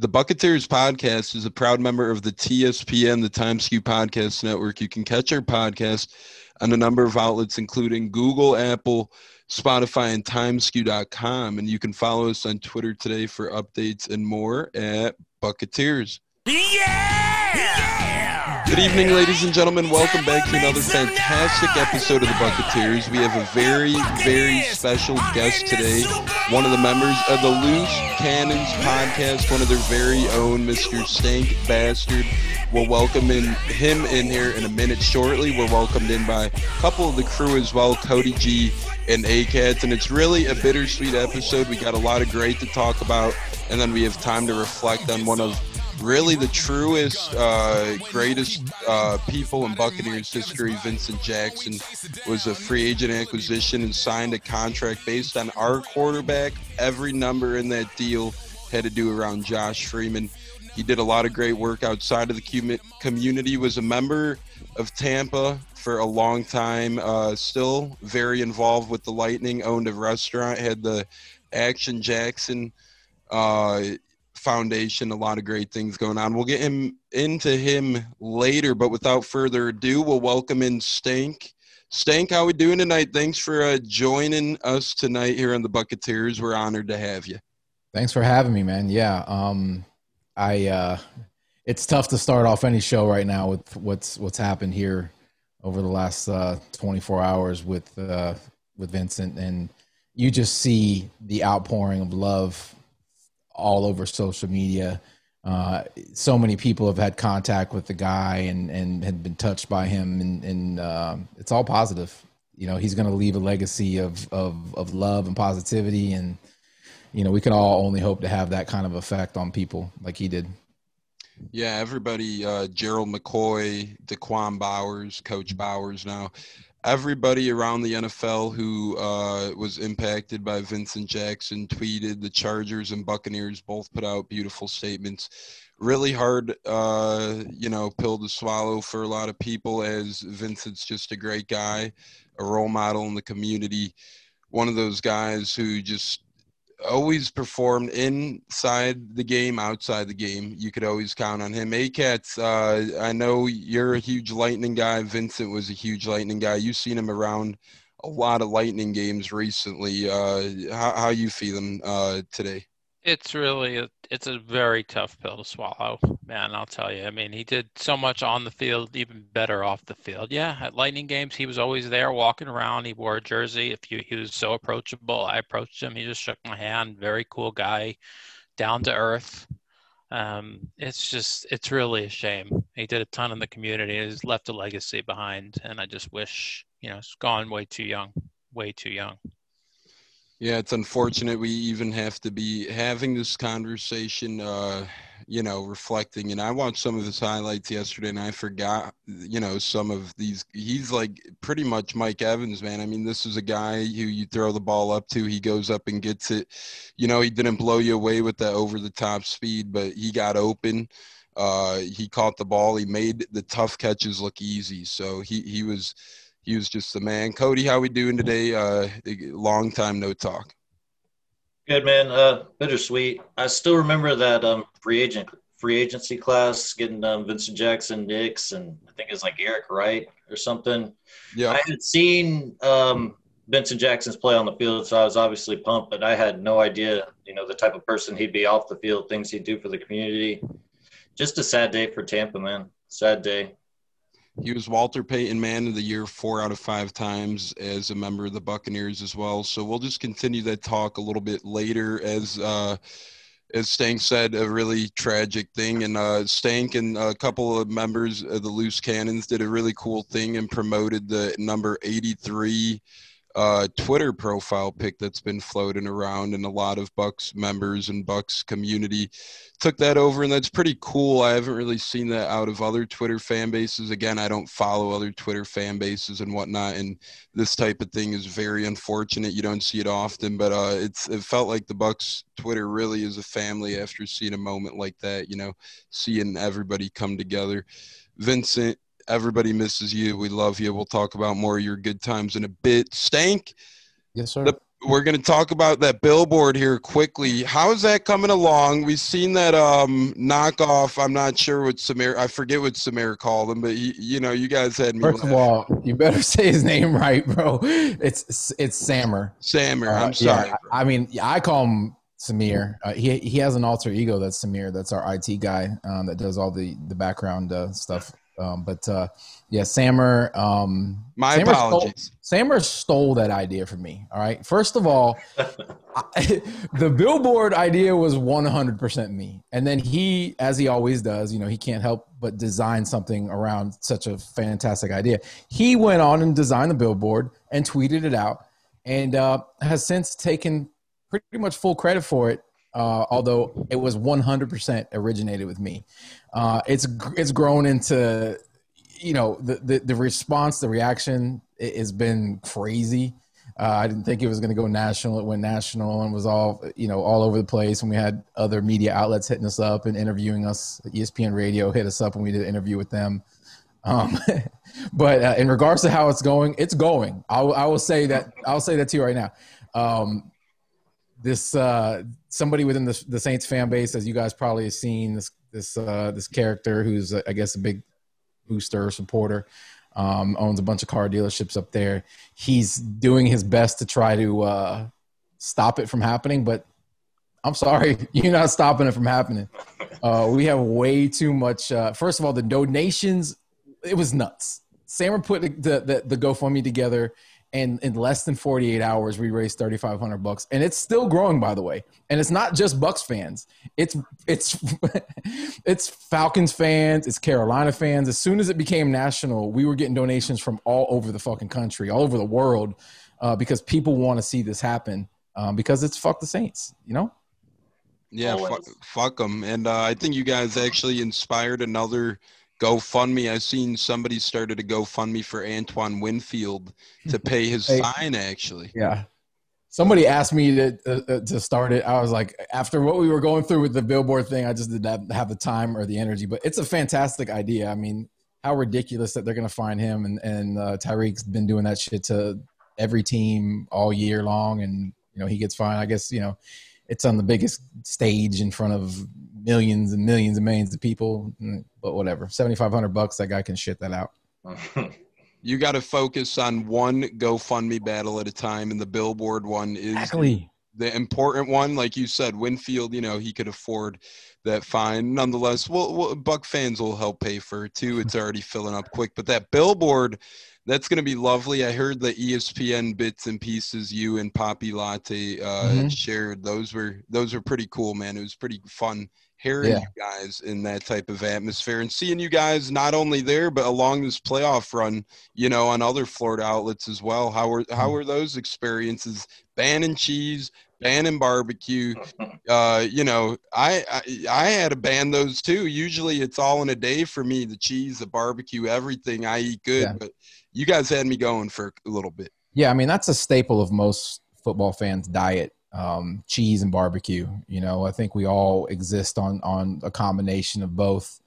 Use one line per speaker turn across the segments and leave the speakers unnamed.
The Bucketeers podcast is a proud member of the TSPN, the Time Skew Podcast Network. You can catch our podcast on a number of outlets, including Google, Apple, Spotify, and timeskew.com. And you can follow us on Twitter today for updates and more at Bucketeers. Yeah! Good evening, ladies and gentlemen. Welcome back to another fantastic episode of the Bucketeers. We have a very, very special guest today. One of the members of the Loose Cannons podcast, one of their very own, Mr. Stank Bastard. We'll welcome in him in here in a minute shortly. We're welcomed in by a couple of the crew as well, Cody G and ACATS. And it's really a bittersweet episode. We got a lot of great to talk about. And then we have time to reflect on one of really the truest, uh, greatest uh, people in Buccaneers history. Vincent Jackson was a free agent acquisition and signed a contract based on our quarterback. Every number in that deal had to do around Josh Freeman. He did a lot of great work outside of the community. Was a member of Tampa for a long time. Uh, still very involved with the Lightning. Owned a restaurant. Had the Action Jackson uh, foundation a lot of great things going on. We'll get him into him later but without further ado we'll welcome in stank. Stank how we doing tonight? Thanks for uh, joining us tonight here on the bucketeers. We're honored to have you.
Thanks for having me man. Yeah um i uh it's tough to start off any show right now with what's what's happened here over the last uh 24 hours with uh with vincent. And you just see the outpouring of love all over social media. Uh, so many people have had contact with the guy and, and had been touched by him, and, and uh, it's all positive. You know, he's going to leave a legacy of, of, of love and positivity, and you know, we can all only hope to have that kind of effect on people like he did.
Yeah, everybody, uh, Gerald McCoy, Da'Quan Bowers, Coach Bowers now everybody around the NFL who uh, was impacted by Vincent Jackson tweeted. The Chargers and Buccaneers both put out beautiful statements. Really hard, uh, you know, pill to swallow for a lot of people as Vincent's just a great guy, a role model in the community. One of those guys who just always performed inside the game, outside the game. You could always count on him. ACATS, uh, I know you're a huge Lightning guy. Vincent was a huge Lightning guy. You've seen him around a lot of Lightning games recently. Uh, how, how you feeling uh, today?
It's really a, it's a very tough pill to swallow, man. I'll tell you. I mean, he did so much on the field, even better off the field. Yeah, at Lightning games, he was always there, walking around. He wore a jersey. If you, he was so approachable, I approached him. He just shook my hand. Very cool guy, down to earth. Um, it's just, it's really a shame. He did a ton in the community. He's left a legacy behind, and I just wish, you know, it's gone way too young, way too young.
Yeah, it's unfortunate we even have to be having this conversation, uh, you know, reflecting. And I watched some of his highlights yesterday and I forgot, you know, some of these. He's like pretty much Mike Evans, man. I mean, this is a guy who you throw the ball up to, he goes up and gets it. You know, he didn't blow you away with that over the top speed, but he got open. Uh, he caught the ball. He made the tough catches look easy. So he, he was he was just the man. Cody, how we doing today? Uh, long time no talk.
Good man. Uh, bittersweet. I still remember that um, free agent free agency class getting um, Vincent Jackson, Nicks, and I think it's like Eric Wright or something. Yeah. I had seen um, Vincent Jackson's play on the field, so I was obviously pumped, but I had no idea, you know, the type of person he'd be off the field, things he'd do for the community. Just a sad day for Tampa, man. Sad day.
He was Walter Payton Man of the Year four out of five times as a member of the Buccaneers as well. So we'll just continue that talk a little bit later as uh, as Stank said, a really tragic thing. And uh, Stank and a couple of members of the Loose Cannons did a really cool thing and promoted the number 83 uh, Twitter profile pic that's been floating around, and a lot of Bucks members and Bucks community took that over, and that's pretty cool. I haven't really seen that out of other Twitter fan bases. Again, I don't follow other Twitter fan bases and whatnot, and this type of thing is very unfortunate. You don't see it often, but uh, it's it felt like the Bucks Twitter really is a family after seeing a moment like that. You know, seeing everybody come together. Vincent Everybody misses you. We love you. We'll talk about more of your good times in a bit. Stank.
Yes, sir.
The we're going to talk about that billboard here quickly. How is that coming along? We've seen that um, knockoff. I'm not sure what Samir. I forget what Samir called him, but he, you know, you guys had me.
First of all, you better say his name right, bro. It's it's Sammer.
Sammer. Uh, I'm sorry.
Yeah, I mean, I call him Samir. Uh, he he has an alter ego that's Samir. That's our IT guy um, that does all the the background uh, stuff. Um, but uh, yeah, Sammer. Um,
My Sammer apologies.
Stole, Sammer stole that idea from me. All right. First of all, I, the billboard idea was 100% me, and then he, as he always does, you know, he can't help but design something around such a fantastic idea. He went on and designed the billboard and tweeted it out, and uh, has since taken pretty much full credit for it uh, although it was 100% originated with me. Uh, it's it's grown into, you know, the, the, the response, the reaction has been crazy. Uh, I didn't think it was going to go national. It went national and was all you know all over the place. And we had other media outlets hitting us up and interviewing us. ESPN Radio hit us up when we did an interview with them. Um, but uh, in regards to how it's going, it's going. I, I will say that I'll say that to you right now. Um, this uh, somebody within the, the Saints fan base, as you guys probably have seen, this this uh, this character who's uh, I guess a big booster supporter, um, owns a bunch of car dealerships up there. He's doing his best to try to uh, stop it from happening, but I'm sorry, you're not stopping it from happening. Uh, we have way too much. Uh, first of all, the donations, it was nuts. Sam put the, the, the GoFundMe together and in less than 48 hours we raised 3500 bucks. And it's still growing by the way. And it's not just bucks fans. It's it's it's falcons fans. It's carolina fans. As soon as it became national we were getting donations from all over the fucking country all over the world uh, because people want to see this happen um, because it's fuck the saints you know?
Yeah fuck, fuck them and uh, i think you guys actually inspired another GoFundMe. I've seen somebody started a GoFundMe for Antoine Winfield to pay his hey, fine. Actually,
yeah. Somebody asked me to uh, to start it. I was like, after what we were going through with the billboard thing, I just didn't have the time or the energy. But it's a fantastic idea. I mean, how ridiculous that they're going to find him and and uh, Tyreek's been doing that shit to every team all year long, and you know he gets fined. I guess you know it's on the biggest stage in front of millions and millions and millions of people. Mm, but whatever, seventy five hundred bucks, that guy can shit that out.
you got to focus on one GoFundMe battle at a time, and the Billboard one is exactly. the important one. Like you said, Winfield, you know, he could afford that fine. Nonetheless, well, well Buck fans will help pay for it too. It's already filling up quick, but that Billboard that's going to be lovely. I heard the ESPN bits and pieces you and Poppy Latte uh, mm-hmm. shared. Those were those were pretty cool, man. It was pretty fun hearing yeah. you guys in that type of atmosphere and seeing you guys not only there but along this playoff run you know on other florida outlets as well how were how mm. were those experiences banning cheese banning barbecue uh you know I, I i had to ban those too usually it's all in a day for me the cheese the barbecue everything i eat good yeah. but you guys had me going for a little bit
yeah i mean that's a staple of most football fans diet um, cheese and barbecue. You know, I think we all exist on on a combination of both.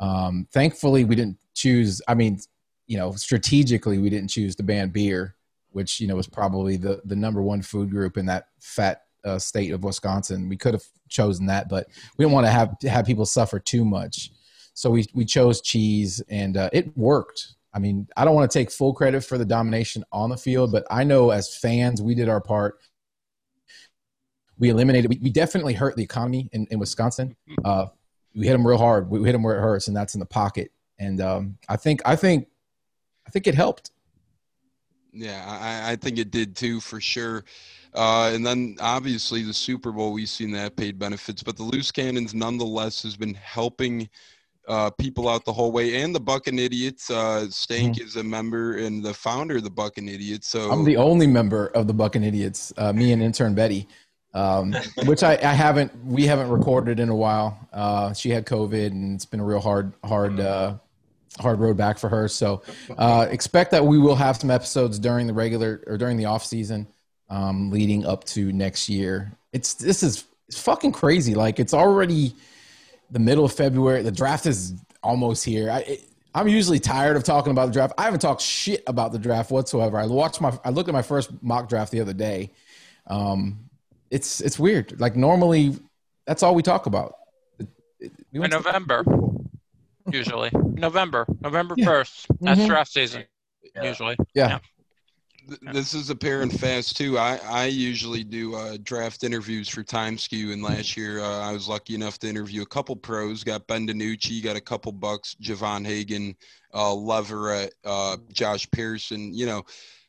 Um, thankfully, we didn't choose. I mean, you know, strategically, we didn't choose to ban beer, which you know was probably the the number one food group in that fat uh, state of Wisconsin. We could have chosen that, but we didn't want to have have people suffer too much. So we we chose cheese, and uh, it worked. I mean, I don't want to take full credit for the domination on the field, but I know as fans, we did our part we eliminated. We, we definitely hurt the economy in, in Wisconsin. Uh, we hit them real hard. We hit them where it hurts, and that's in the pocket. And um, I think I think I think it helped.
Yeah, I, I think it did too, for sure. Uh, and then obviously the Super Bowl, we've seen that paid benefits, but the Loose Cannons nonetheless has been helping uh, people out the whole way. And the Bucking Idiots, uh, Stank mm-hmm. is a member and the founder of the Bucking Idiots. So
I'm the only member of the Bucking Idiots. Uh, me and intern Betty um, which I, I, haven't we haven't recorded in a while. Uh, she had COVID and it's been a real hard hard uh, hard road back for her. So uh, expect that we will have some episodes during the regular or during the off season, um, leading up to next year. It's this is it's fucking crazy. Like it's already the middle of February. The draft is almost here. I, it, I'm usually tired of talking about the draft. I haven't talked shit about the draft whatsoever. I watched my I looked at my first mock draft the other day Um, it's it's weird. Like normally, that's all we talk about.
We In November, usually November, November first. Yeah. That's mm-hmm. draft season. Yeah. Usually,
yeah. yeah
this is apparent fast too. I, I usually do uh, draft interviews for TimeSkew, and last year uh, I was lucky enough to interview a couple pros. Got Ben DiNucci, got a couple bucks, Javon Hagan, uh, Leverett, uh, Josh Pearson. You know,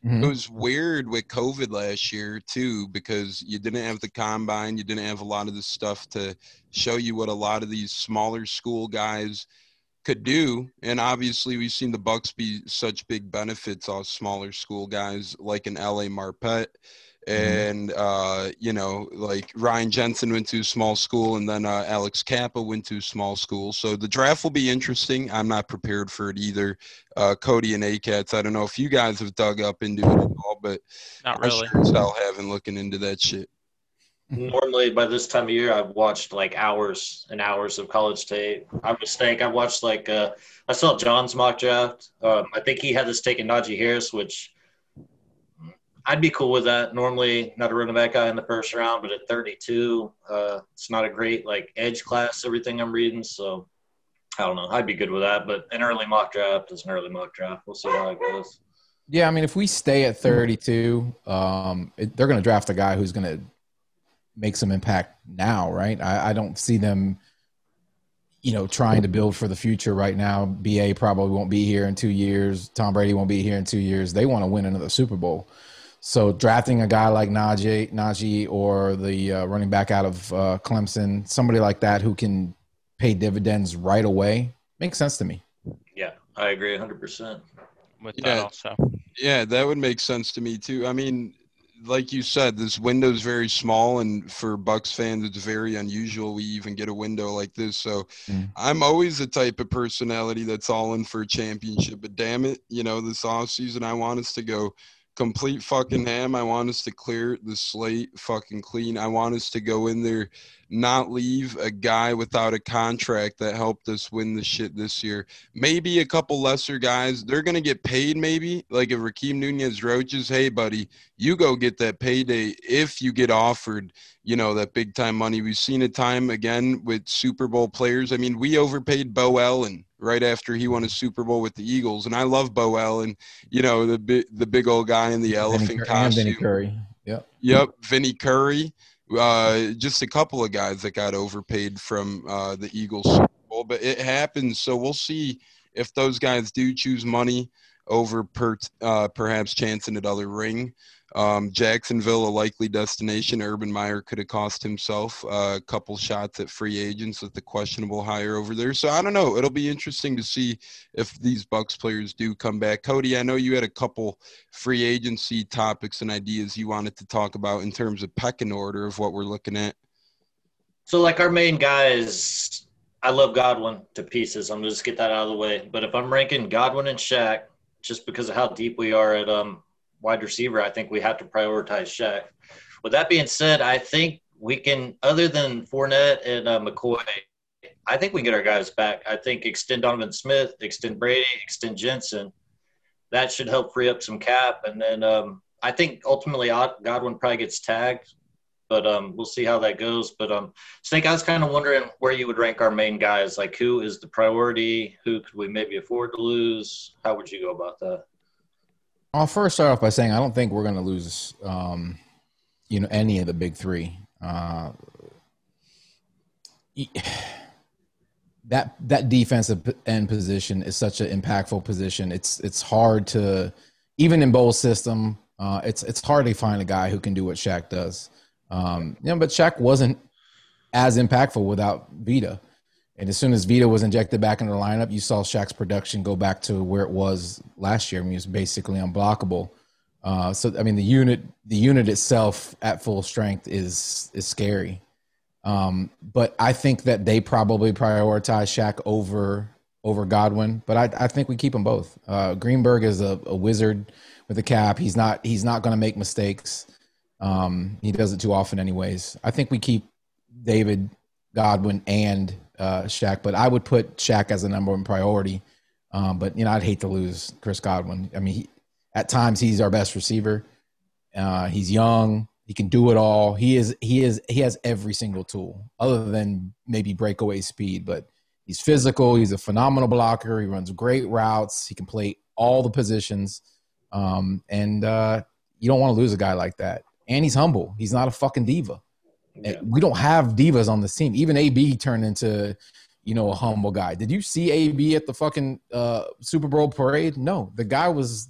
mm-hmm. it was weird with COVID last year too because you didn't have the combine, you didn't have a lot of the stuff to show you what a lot of these smaller school guys – could do. And obviously, we've seen the Bucks be such big benefits off smaller school guys like an Ali Marpet. Mm-hmm. And uh, you know, like Ryan Jensen went to a small school, and then uh, Alex Cappa went to a small school. So the draft will be interesting. I'm not prepared for it either. Uh, Cody and ACATS. I don't know if you guys have dug up into it at all, but
not really.
I sure as hell haven't looking into that shit.
Normally, by this time of year, I've watched like hours and hours of college tape. I mistake. I watched like uh, I saw John's mock draft. Um, I think he had this taking Najee Harris, which I'd be cool with that. Normally, not a running back guy in the first round, but at 32, uh, it's not a great like edge class. Everything I'm reading, so I don't know. I'd be good with that. But an early mock draft is an early mock draft. We'll see how it goes.
Yeah, I mean, if we stay at 32, um, it, they're going to draft a guy who's going to make some impact now, right? I, I don't see them, you know, trying to build for the future right now. BA probably won't be here in two years. Tom Brady won't be here in two years. They want to win another Super Bowl. So drafting a guy like Najee, Najee or the uh, running back out of uh, Clemson, somebody like that who can pay dividends right away, makes sense to me.
Yeah, I agree 100%.
With yeah, that also.
Yeah, that would make sense to me too. I mean, like you said, this window is very small, and for Bucks fans, it's very unusual we even get a window like this. So, mm. I'm always the type of personality that's all in for a championship. But damn it, you know, this off season, I want us to go complete fucking ham. I want us to clear the slate fucking clean. I want us to go in there, not leave a guy without a contract that helped us win the shit this year. Maybe a couple lesser guys, they're gonna get paid. Maybe like if Rakeem Nunez Roches, hey buddy, you go get that payday if you get offered, you know, that big time money. We've seen it time again with Super Bowl players. I mean, we overpaid Beau Allen right after he won a Super Bowl with the Eagles. And I love Beau Allen, you know, the big the big old guy in the elephant Vinny, costume.
Vinny Curry. Yep.
Yep. Vinny Curry. Uh, just a couple of guys that got overpaid from uh, the Eagles Bowl, but it happens. So we'll see if those guys do choose money over per, uh, perhaps chancing another ring. Um, Jacksonville, a likely destination. Urban Meyer could have cost himself uh, a couple shots at free agents with the questionable hire over there. So I don't know. It'll be interesting to see if these Bucks players do come back. Cody, I know you had a couple free agency topics and ideas you wanted to talk about in terms of pecking order of what we're looking at.
So, like our main guys, I love Godwin to pieces. I'm gonna just get that out of the way. But if I'm ranking Godwin and Shaq, just because of how deep we are at um wide receiver, I think we have to prioritize Shaq. With that being said, I think we can, other than Fournette and uh, McCoy, I think we can get our guys back. I think extend Donovan Smith, extend Brady, extend Jensen. That should help free up some cap. And then um, I think ultimately Godwin probably gets tagged, but um, we'll see how that goes. But um, Snake, I was kind of wondering where you would rank our main guys. Like, who is the priority? Who could we maybe afford to lose? How would you go about that?
I'll first start off by saying I don't think we're going to lose, um, you know, any of the big three. Uh, that that defensive end position is such an impactful position. It's it's hard to even in Bowles system. Uh, it's it's hard to find a guy who can do what Shaq does. Um, you know, but Shaq wasn't as impactful without Vita. And as soon as Vita was injected back into the lineup, you saw Shaq's production go back to where it was last year. I mean, he was basically unblockable. Uh, so I mean, the unit the unit itself at full strength is is scary. Um, but I think that they probably prioritize Shaq over over Godwin. But I, I think we keep them both. Uh, Greenberg is a, a, wizard with a cap. He's not he's not going to make mistakes. Um, he does it too often, anyways. I think we keep David Godwin and uh, Shaq, but I would put Shaq as a number one priority. Um, but you know, I'd hate to lose Chris Godwin. I mean, he, at times he's our best receiver. Uh, he's young. He can do it all. He is he is he has every single tool other than maybe breakaway speed, but he's physical. He's a phenomenal blocker. He runs great routes. He can play all the positions, um, and uh, you don't want to lose a guy like that. And he's humble. He's not a fucking diva. Yeah. We don't have divas on this team. Even AB turned into, you know, a humble guy. Did you see AB at the fucking uh, Super Bowl parade? No, the guy was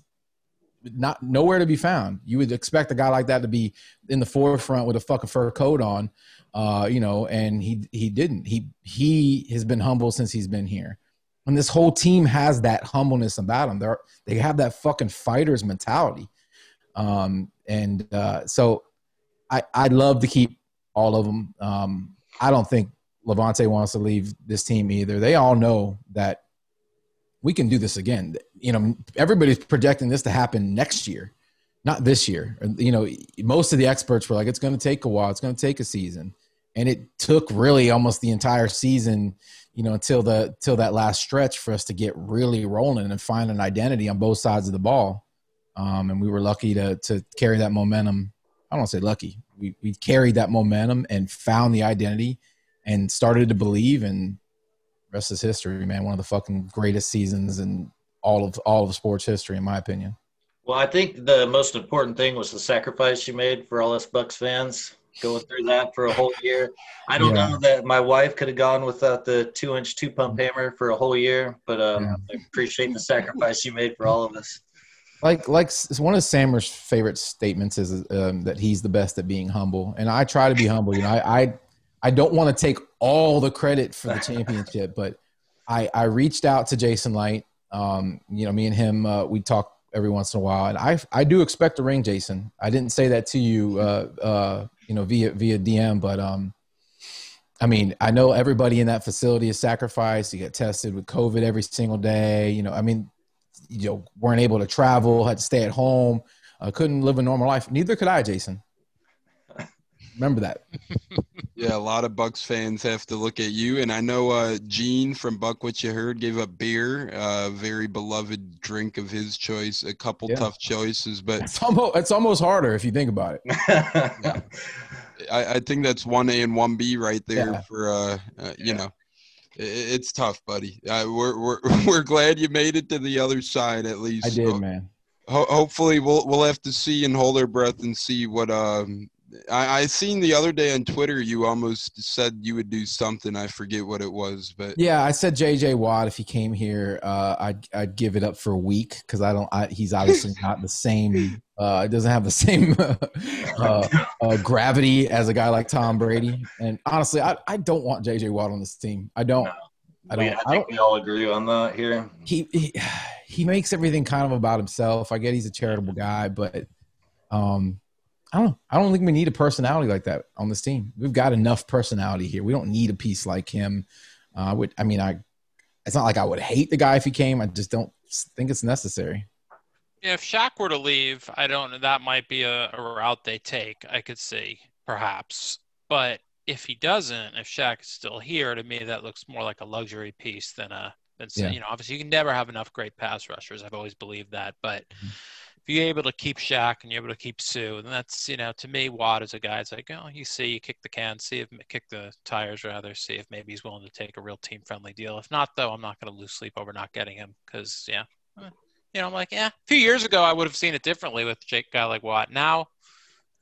not nowhere to be found. You would expect a guy like that to be in the forefront with a fucking fur coat on, uh, you know, and he he didn't. He he has been humble since he's been here. And this whole team has that humbleness about them. They're they have that fucking fighters mentality. Um, and uh, so I I'd love to keep all of them. Um, I don't think Lavonte wants to leave this team either. They all know that we can do this again. You know, everybody's projecting this to happen next year, not this year. You know, most of the experts were like, it's going to take a while. It's going to take a season, and it took really almost the entire season. You know, until the until that last stretch for us to get really rolling and find an identity on both sides of the ball. Um, and we were lucky to to carry that momentum. I don't say lucky. We we carried that momentum and found the identity and started to believe and rest is history, man. One of the fucking greatest seasons in all of all of sports history, in my opinion.
Well, I think the most important thing was the sacrifice you made for all us Bucks fans going through that for a whole year. I don't yeah. know that my wife could have gone without the two inch two pump hammer for a whole year, but um, yeah. I appreciate the sacrifice you made for all of us.
Like, like one of Sammer's favorite statements is um, that he's the best at being humble, and I try to be humble. You know, I, I I don't want to take all the credit for the championship, but I, I reached out to Jason Licht. Um, you know, me and him, uh, we talk every once in a while, and I I do expect a ring, Jason. I didn't say that to you, uh, uh, you know, via via DM, but um, I mean, I know everybody in that facility is sacrificed. You get tested with COVID every single day. You know, I mean, you know, weren't able to travel, had to stay at home, uh, couldn't live a normal life. Neither could I, Jason. Remember that.
yeah, a lot of Bucks fans have to look at you, and I know uh, Gene from Buck What You Heard gave up beer, a uh, very beloved drink of his choice. A couple yeah. tough choices, but
it's almost it's almost harder if you think about it.
yeah. I, I, think that's one A and one B right there yeah. for uh, uh you know. It's tough, buddy. Uh, we're we're we're glad you made it to the other side at least.
I did, man.
Ho- hopefully, we'll we'll have to see and hold our breath and see what um I, I seen the other day on Twitter you almost said you would do something. I forget what it was, but
yeah, I said JJ Watt if he came here, uh, I'd I'd give it up for a week because I don't. I, he's obviously not the same. Uh, doesn't have the same uh, uh, gravity as a guy like Tom Brady. And honestly, I, I don't want JJ Watt on this team. I don't. No.
I don't. We, I think I don't, we all agree on that here.
He, he he makes everything kind of about himself. I get he's a charitable guy, but um, I don't I don't think we need a personality like that on this team. We've got enough personality here. We don't need a piece like him. Uh, I would I mean I it's not like I would hate the guy if he came. I just don't think it's necessary.
If Shaq were to leave, I don't know. That might be a, a route they take. I could see perhaps, but if he doesn't, if Shaq is still here, to me that looks more like a luxury piece than a. Than, yeah. You know, obviously you can never have enough great pass rushers. I've always believed that, but. Mm-hmm if you're able to keep Shaq and you're able to keep Suh, then that's you know to me Watt is a guy. It's like oh you see you kick the can, see if kick the tires rather, see if maybe he's willing to take a real team friendly deal. If not though, I'm not going to lose sleep over not getting him because yeah, eh, you know I'm like yeah. A few years ago I would have seen it differently with Jake guy like Watt. Now,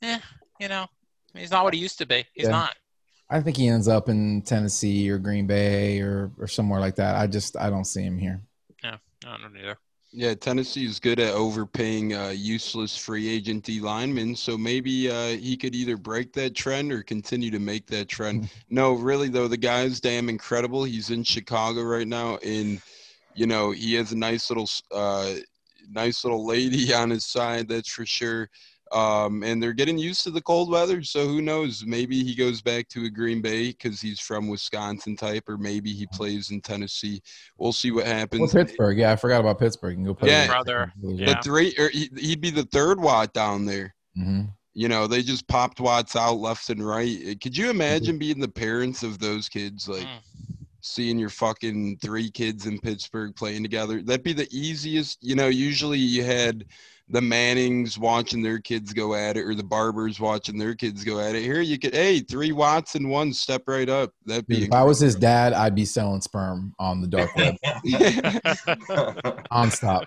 yeah, you know he's not what he used to be. He's yeah. not.
I think he ends up in Tennessee or Green Bay or or somewhere like that. I just I don't see him here.
Yeah, I don't either.
Yeah, Tennessee is good at overpaying uh, useless free agent D linemen. So maybe uh, he could either break that trend or continue to make that trend. No, really though, the guy's damn incredible. He's in Chicago right now, and you know he has a nice little, uh, nice little lady on his side. That's for sure. Um, and they're getting used to the cold weather. So who knows? Maybe he goes back to a Green Bay because he's from Wisconsin type, or maybe he plays in Tennessee. We'll see what happens.
Well, Pittsburgh, yeah, I forgot about Pittsburgh. You can go play.
Yeah, brother.
Yeah. The three, or he'd be the third Watt down there.
Mm-hmm.
You know, they just popped Watts out left and right. Could you imagine being the parents of those kids, like? Mm seeing your fucking three kids in Pittsburgh playing together. That'd be the easiest. You know, usually you had the Mannings watching their kids go at it, or the Barbers watching their kids go at it. Here you could, hey, three watts and one step right up. That'd be.
if I was his dad, I'd be selling sperm on the dark web, on stop.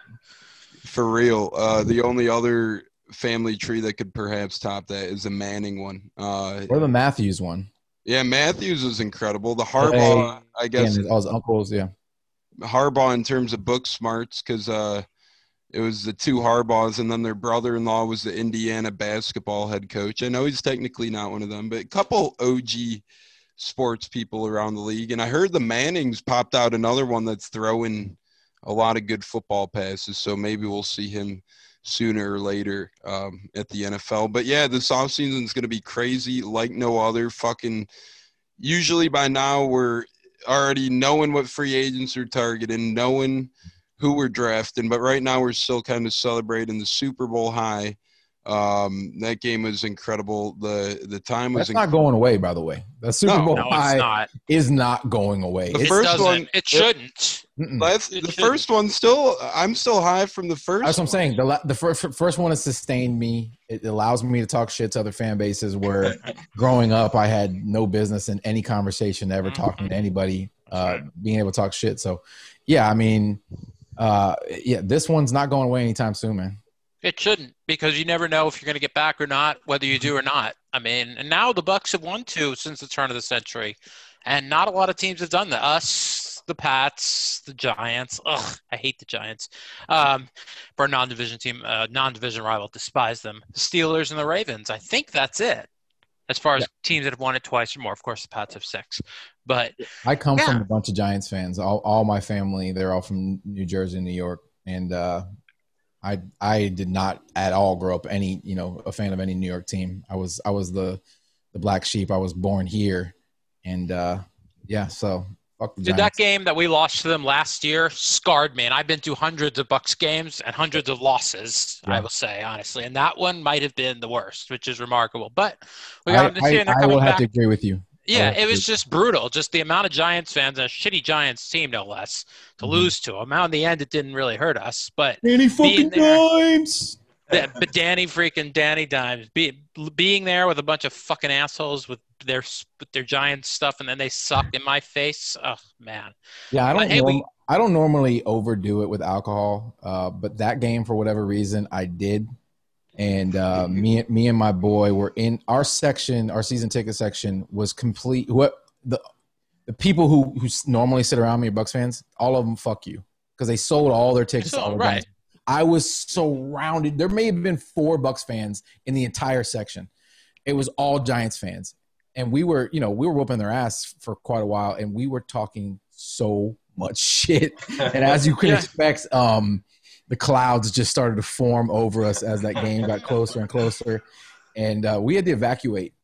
For real, uh, the only other family tree that could perhaps top that is a Manning one. Uh,
or the Matthews one.
Yeah, Matthews was incredible. The Harbaugh, I guess,
all his uncles, yeah.
Harbaugh in terms of book smarts, because uh, it was the two Harbaughs, and then their brother-in-law was the Indiana basketball head coach. I know he's technically not one of them, but a couple OG sports people around the league. And I heard the Mannings popped out another one that's throwing a lot of good football passes. So maybe we'll see him sooner or later um, at the NFL. But yeah, this offseason is going to be crazy like no other. Fucking usually by now we're already knowing what free agents are targeting, knowing – who we're drafting. But right now, we're still kind of celebrating the Super Bowl high. Um, that game was incredible. The the time was
That's not going away, by the way. The Super
no,
Bowl
no,
high
not.
is not going away.
The
It
first
doesn't.
one-
it shouldn't.
That's
It
the
shouldn't.
first one. Still, I'm still high from the first.
That's what I'm saying. The la- the first first one has sustained me. It allows me to talk shit to other fan bases. Where growing up, I had no business in any conversation ever talking to anybody, uh, being able to talk shit. So, yeah, I mean, uh, yeah, this one's not going away anytime soon, man.
It shouldn't because you never know if you're going to get back or not, whether you do or not. I mean, and now the Bucks have won two since the turn of the century, and not a lot of teams have done that. Us, the Pats, the Giants. Ugh, I hate the Giants. Um, for a non-division team, uh, non-division rival, despise them. The Steelers and the Ravens. I think that's it. As far as teams that have won it twice or more, of course, the Pats have six. But
I come
Yeah.
from a bunch of Giants fans. All, all my family, they're all from New Jersey, New York, and uh, I I did not at all grow up any you know a fan of any New York team. I was I was the the black sheep. I was born here, and uh, yeah, so fuck the
Dude,
Giants.
that game that we lost to them last year scarred me, and I've been to hundreds of Bucks games and hundreds of losses. I will say honestly, and that one might have been the worst, which is remarkable. But we
I,
got them this year,
I, I
coming
will have to agree with you.
Yeah, it was just brutal. Just the amount of Giants fans and a shitty Giants team, no less, to
Mhm.
lose to them. Now in the end, it didn't really hurt us, but
Any
fucking there.
times.
that, but Danny freaking Danny Dimes be, being there with a bunch of fucking assholes with their with their Giants stuff, and then they suck in my face. Oh man.
Yeah, I don't.
hey,
norm-
we-
I don't normally overdo it with alcohol, uh, but that game for whatever reason I did, and uh, me me and my boy were in our section. Our season ticket section was complete. What the the people who who normally sit around me are Bucks fans. All of them fuck you because they sold all their tickets. all
right.
I was surrounded. There may have been four Bucks fans in the entire section. It was all Giants fans, and we were, you know, we were whooping their ass for quite a while, and we were talking so much shit. And as you can
Yeah.
expect, um, the clouds just started to form over us as that game got closer and closer, and uh, we had to evacuate.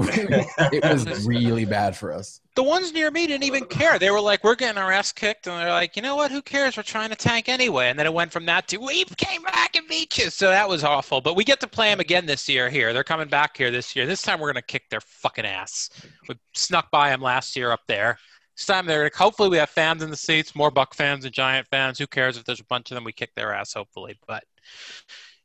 it was really bad for us.
the ones near me didn't even care. They were like, "We're getting our ass kicked," and they're like, "You know what? Who cares? We're trying to tank anyway." And then it went from that to, "We came back and beat you." So that was awful. But we get to play them again this year. Here, they're coming back here this year. This time we're gonna kick their fucking ass. We snuck by them last year up there. This time they're hopefully we have fans in the seats, more Buck fans and Giant fans. Who cares if there's a bunch of them? We kick their ass, hopefully. But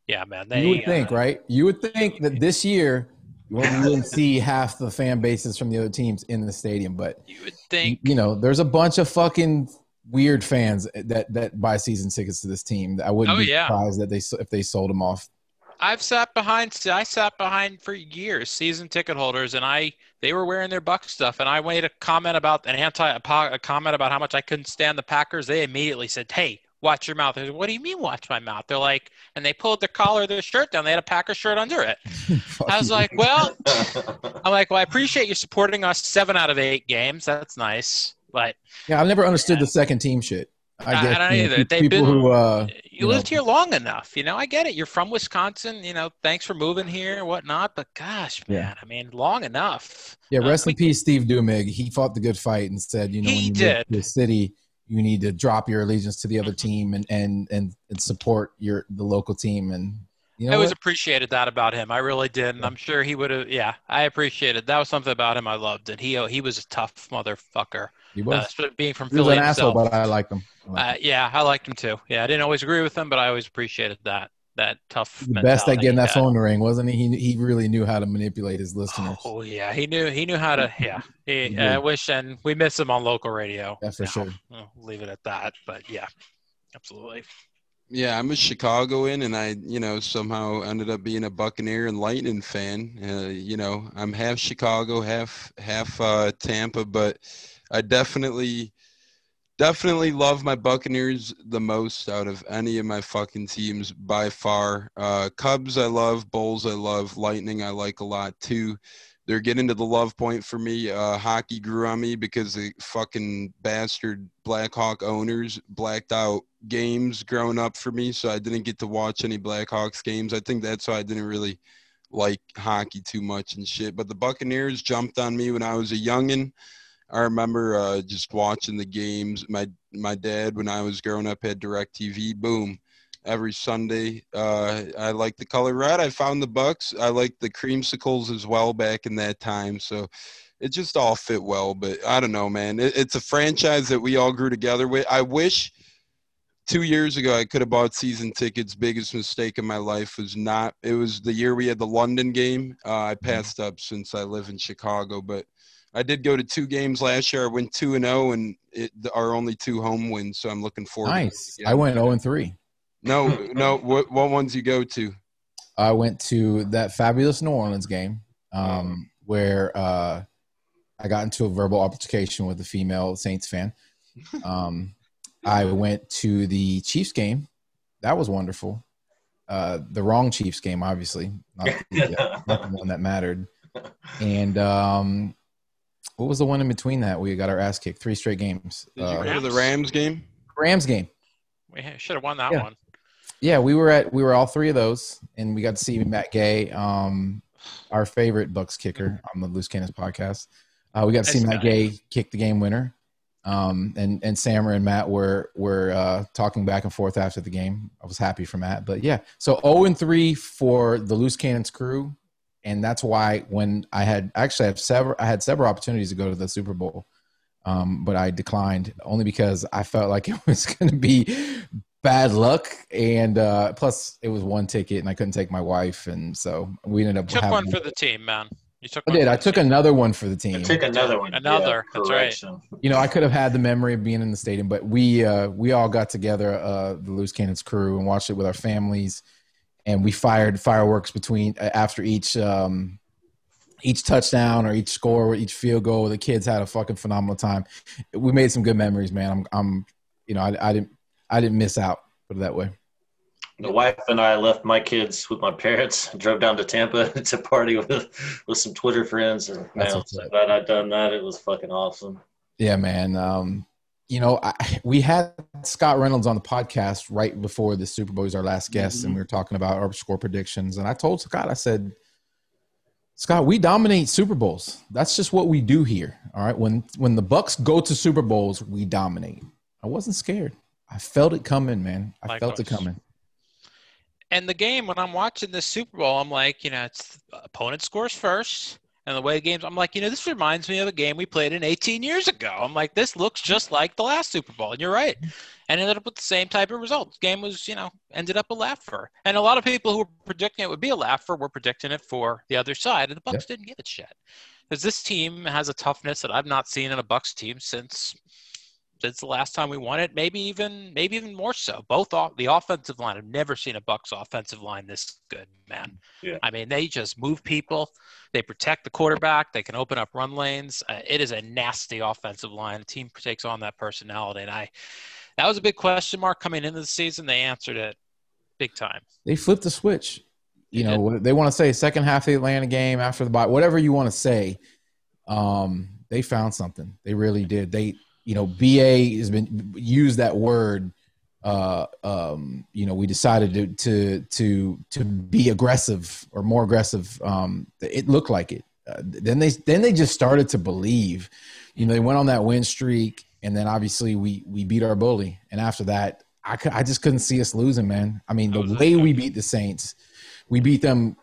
yeah, man, they
you would think,
uh,
right? You would think that this year you wouldn't see half the fan bases from the other teams in the stadium, but
you would think
you know, there's a bunch of fucking weird fans that that buy season tickets to this team. I wouldn't
Oh,
be
yeah.
surprised that they if they sold them off.
I've sat behind. I sat behind for years, season ticket holders, and I they were wearing their Buck stuff, and I made a comment about an anti a, comment about how much I couldn't stand the Packers. They immediately said, "Hey, watch your mouth." I said, "What do you mean, watch my mouth?" They're like, and they pulled the collar of their shirt down. They had a Packer shirt under it. I was
you.
like, "Well," I'm like, "Well, I appreciate you supporting us seven out of eight games. That's nice, but
yeah, I've never understood the second team shit. I,
I-
guess,
I don't
you know,
either. They've been-
who uh,
you,
you
lived
know.
here long enough. You know, I get it. You're from Wisconsin. You know, thanks for moving here and whatnot. But gosh,
Yeah.
man, I mean, long enough.
yeah,
Uh,
rest in
we-
peace, Steve Duemig. He fought the good fight and said, you know,
He
when you
did.
the city, you need to drop your allegiance to the other
Mm-hmm.
team and and and, and support your the local team. And you know,
I always
what?
appreciated that about him. I really did, and I'm sure he would have. Yeah, I appreciated that was something about him I loved, and he he was a tough motherfucker.
He was,
Uh, being from
he was
Philly
an asshole, but I liked him. I liked
Uh, yeah, I liked him too. Yeah, I didn't always agree with him, but I always appreciated that. that tough.
The best at getting that phone to ring, wasn't he? he? He really knew how to manipulate his listeners.
Oh yeah, he knew he knew how to. Yeah, he, I wish, and we miss him on local radio.
Yeah, for sure.
I'll leave it at that. But yeah, absolutely.
Yeah, I'm a Chicagoan, and I, you know, somehow ended up being a Buccaneer and Lightning fan. Uh, you know, I'm half Chicago, half half uh, Tampa, but I definitely, definitely love my Buccaneers the most out of any of my fucking teams by far. Uh, Cubs, I love. Bulls, I love. Lightning, I like a lot too they're getting to the love point for me. Uh, hockey grew on me because the fucking bastard Blackhawk owners blacked out games growing up for me, so I didn't get to watch any Blackhawks games. I think that's why I didn't really like hockey too much and shit. But the Buccaneers jumped on me when I was a youngin. I remember uh, just watching the games. My my dad, when I was growing up, had DirecTV. Boom, every Sunday. Uh, I like the color red. I found the Bucks. I like the creamsicles as well back in that time. So it just all fit well. But I don't know, man. It, it's a franchise that we all grew together with. I wish two years ago I could have bought season tickets. Biggest mistake in my life was not. It was the year we had the London game. Uh, I mm-hmm. passed up since I live in Chicago, but. I did go to two games last year. I went two and zero, oh, and it, our only two home wins. So I'm looking forward.
Nice. I went 0 and 3
No, no. What what ones you go to?
I went to that fabulous New Orleans game um, where uh, I got into a verbal altercation with a female Saints fan. Um, I went to the Chiefs game. That was wonderful. Uh, the wrong Chiefs game, obviously, not the, not the one that mattered. And um, what was the one in between that? We got our ass kicked. Three straight games.
Did you uh, go to the Rams game?
Rams game.
We should have won that yeah. one.
Yeah, we were at we were all three of those, and we got to see Matt Gay, um, our favorite Bucks kicker on the Loose Cannons podcast. Uh, we got to see Matt Gay kick the game winner, um, and and Sammer and Matt were were uh, talking back and forth after the game. I was happy for Matt, but yeah. So zero oh and three for the Loose Cannons crew, and that's why when I had actually I have several I had several opportunities to go to the Super Bowl. Um, but I declined only because I felt like it was going to be bad luck and uh plus it was one ticket and i couldn't take my wife and so we ended up
took one for the team man
you took I did. I took team. another one for the team. I
took another one.
Another. Yeah, that's right.
You know, I could have had the memory of being in the stadium, but we uh, we all got together, uh, the Loose Cannons crew, and watched it with our families, and we fired fireworks between uh, after each um, each touchdown or each score or each field goal. The kids had a fucking phenomenal time. We made some good memories, man. I'm I'm you know I, I didn't I didn't miss out. Put it that way.
The wife and I left my kids with my parents, drove down to Tampa to party with with some Twitter friends, and man, I'm so glad I'd done that. It was fucking awesome.
Yeah, man. Um, you know, I, we had Scott Reynolds on the podcast right before the Super Bowl. He's our last guest, mm-hmm. and we were talking about our score predictions. And I told Scott, I said, Scott, we dominate Super Bowls. That's just what we do here. All right. When when the Bucks go to Super Bowls, we dominate. I wasn't scared. I felt it coming, man. I felt it coming.
And the game, when I'm watching this Super Bowl, I'm like, you know, it's opponent scores first. And the way the games, I'm like, you know, this reminds me of a game we played in 18 years ago. I'm like, this looks just like the last Super Bowl. And you're right. And ended up with the same type of results. Game was, you know, ended up a laugher. And a lot of people who were predicting it would be a laugher were predicting it for the other side. And the Bucks yep. didn't give a shit. Because this team has a toughness that I've not seen in a Bucks team since since the last time we won it. Maybe even maybe even more so. Both off the offensive line. I've never seen a Bucks offensive line this good, man. Yeah. I mean, they just move people. They protect the quarterback. They can open up run lanes. Uh, it is a nasty offensive line. The team takes on that personality, and I that was a big question mark coming into the season. They answered it big time.
They flipped the switch. You know, did. they want to say second half of the Atlanta game after the bye, whatever you want to say. Um, they found something. They really did. They you know, BA has been used that word. Uh, um, you know, we decided to to to to be aggressive or more aggressive. Um, it looked like it. Uh, then they then they just started to believe. You know, they went on that win streak, and then obviously we we beat our bully, and after that, I could, I just couldn't see us losing, man. I mean, the way we beat the Saints, we beat them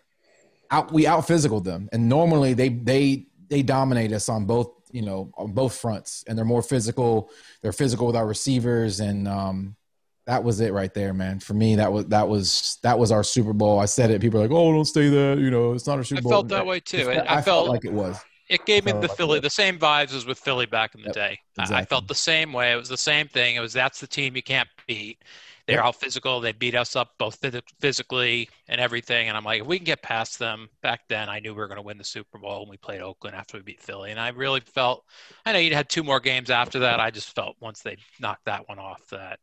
out. We out physical them, and normally they they they dominate us on both you know on both fronts and they're more physical they're physical with our receivers and um that was it right there, man. For me, that was that was that was our Super Bowl. I said it. People are like, "Oh, don't say that." You know, it's not a Super Bowl.
I felt that way too. I,
I, felt, like it was.
It gave me the like Philly, the same vibes as with Philly back in the yep, day. Exactly. I felt the same way. It was the same thing. It was that's the team you can't beat. They're all physical. They beat us up both physically and everything. And I'm like, if we can get past them, back then I knew we were going to win the Super Bowl when we played Oakland after we beat Philly. And I really felt, I know you'd had two more games after that. I just felt once they knocked that one off that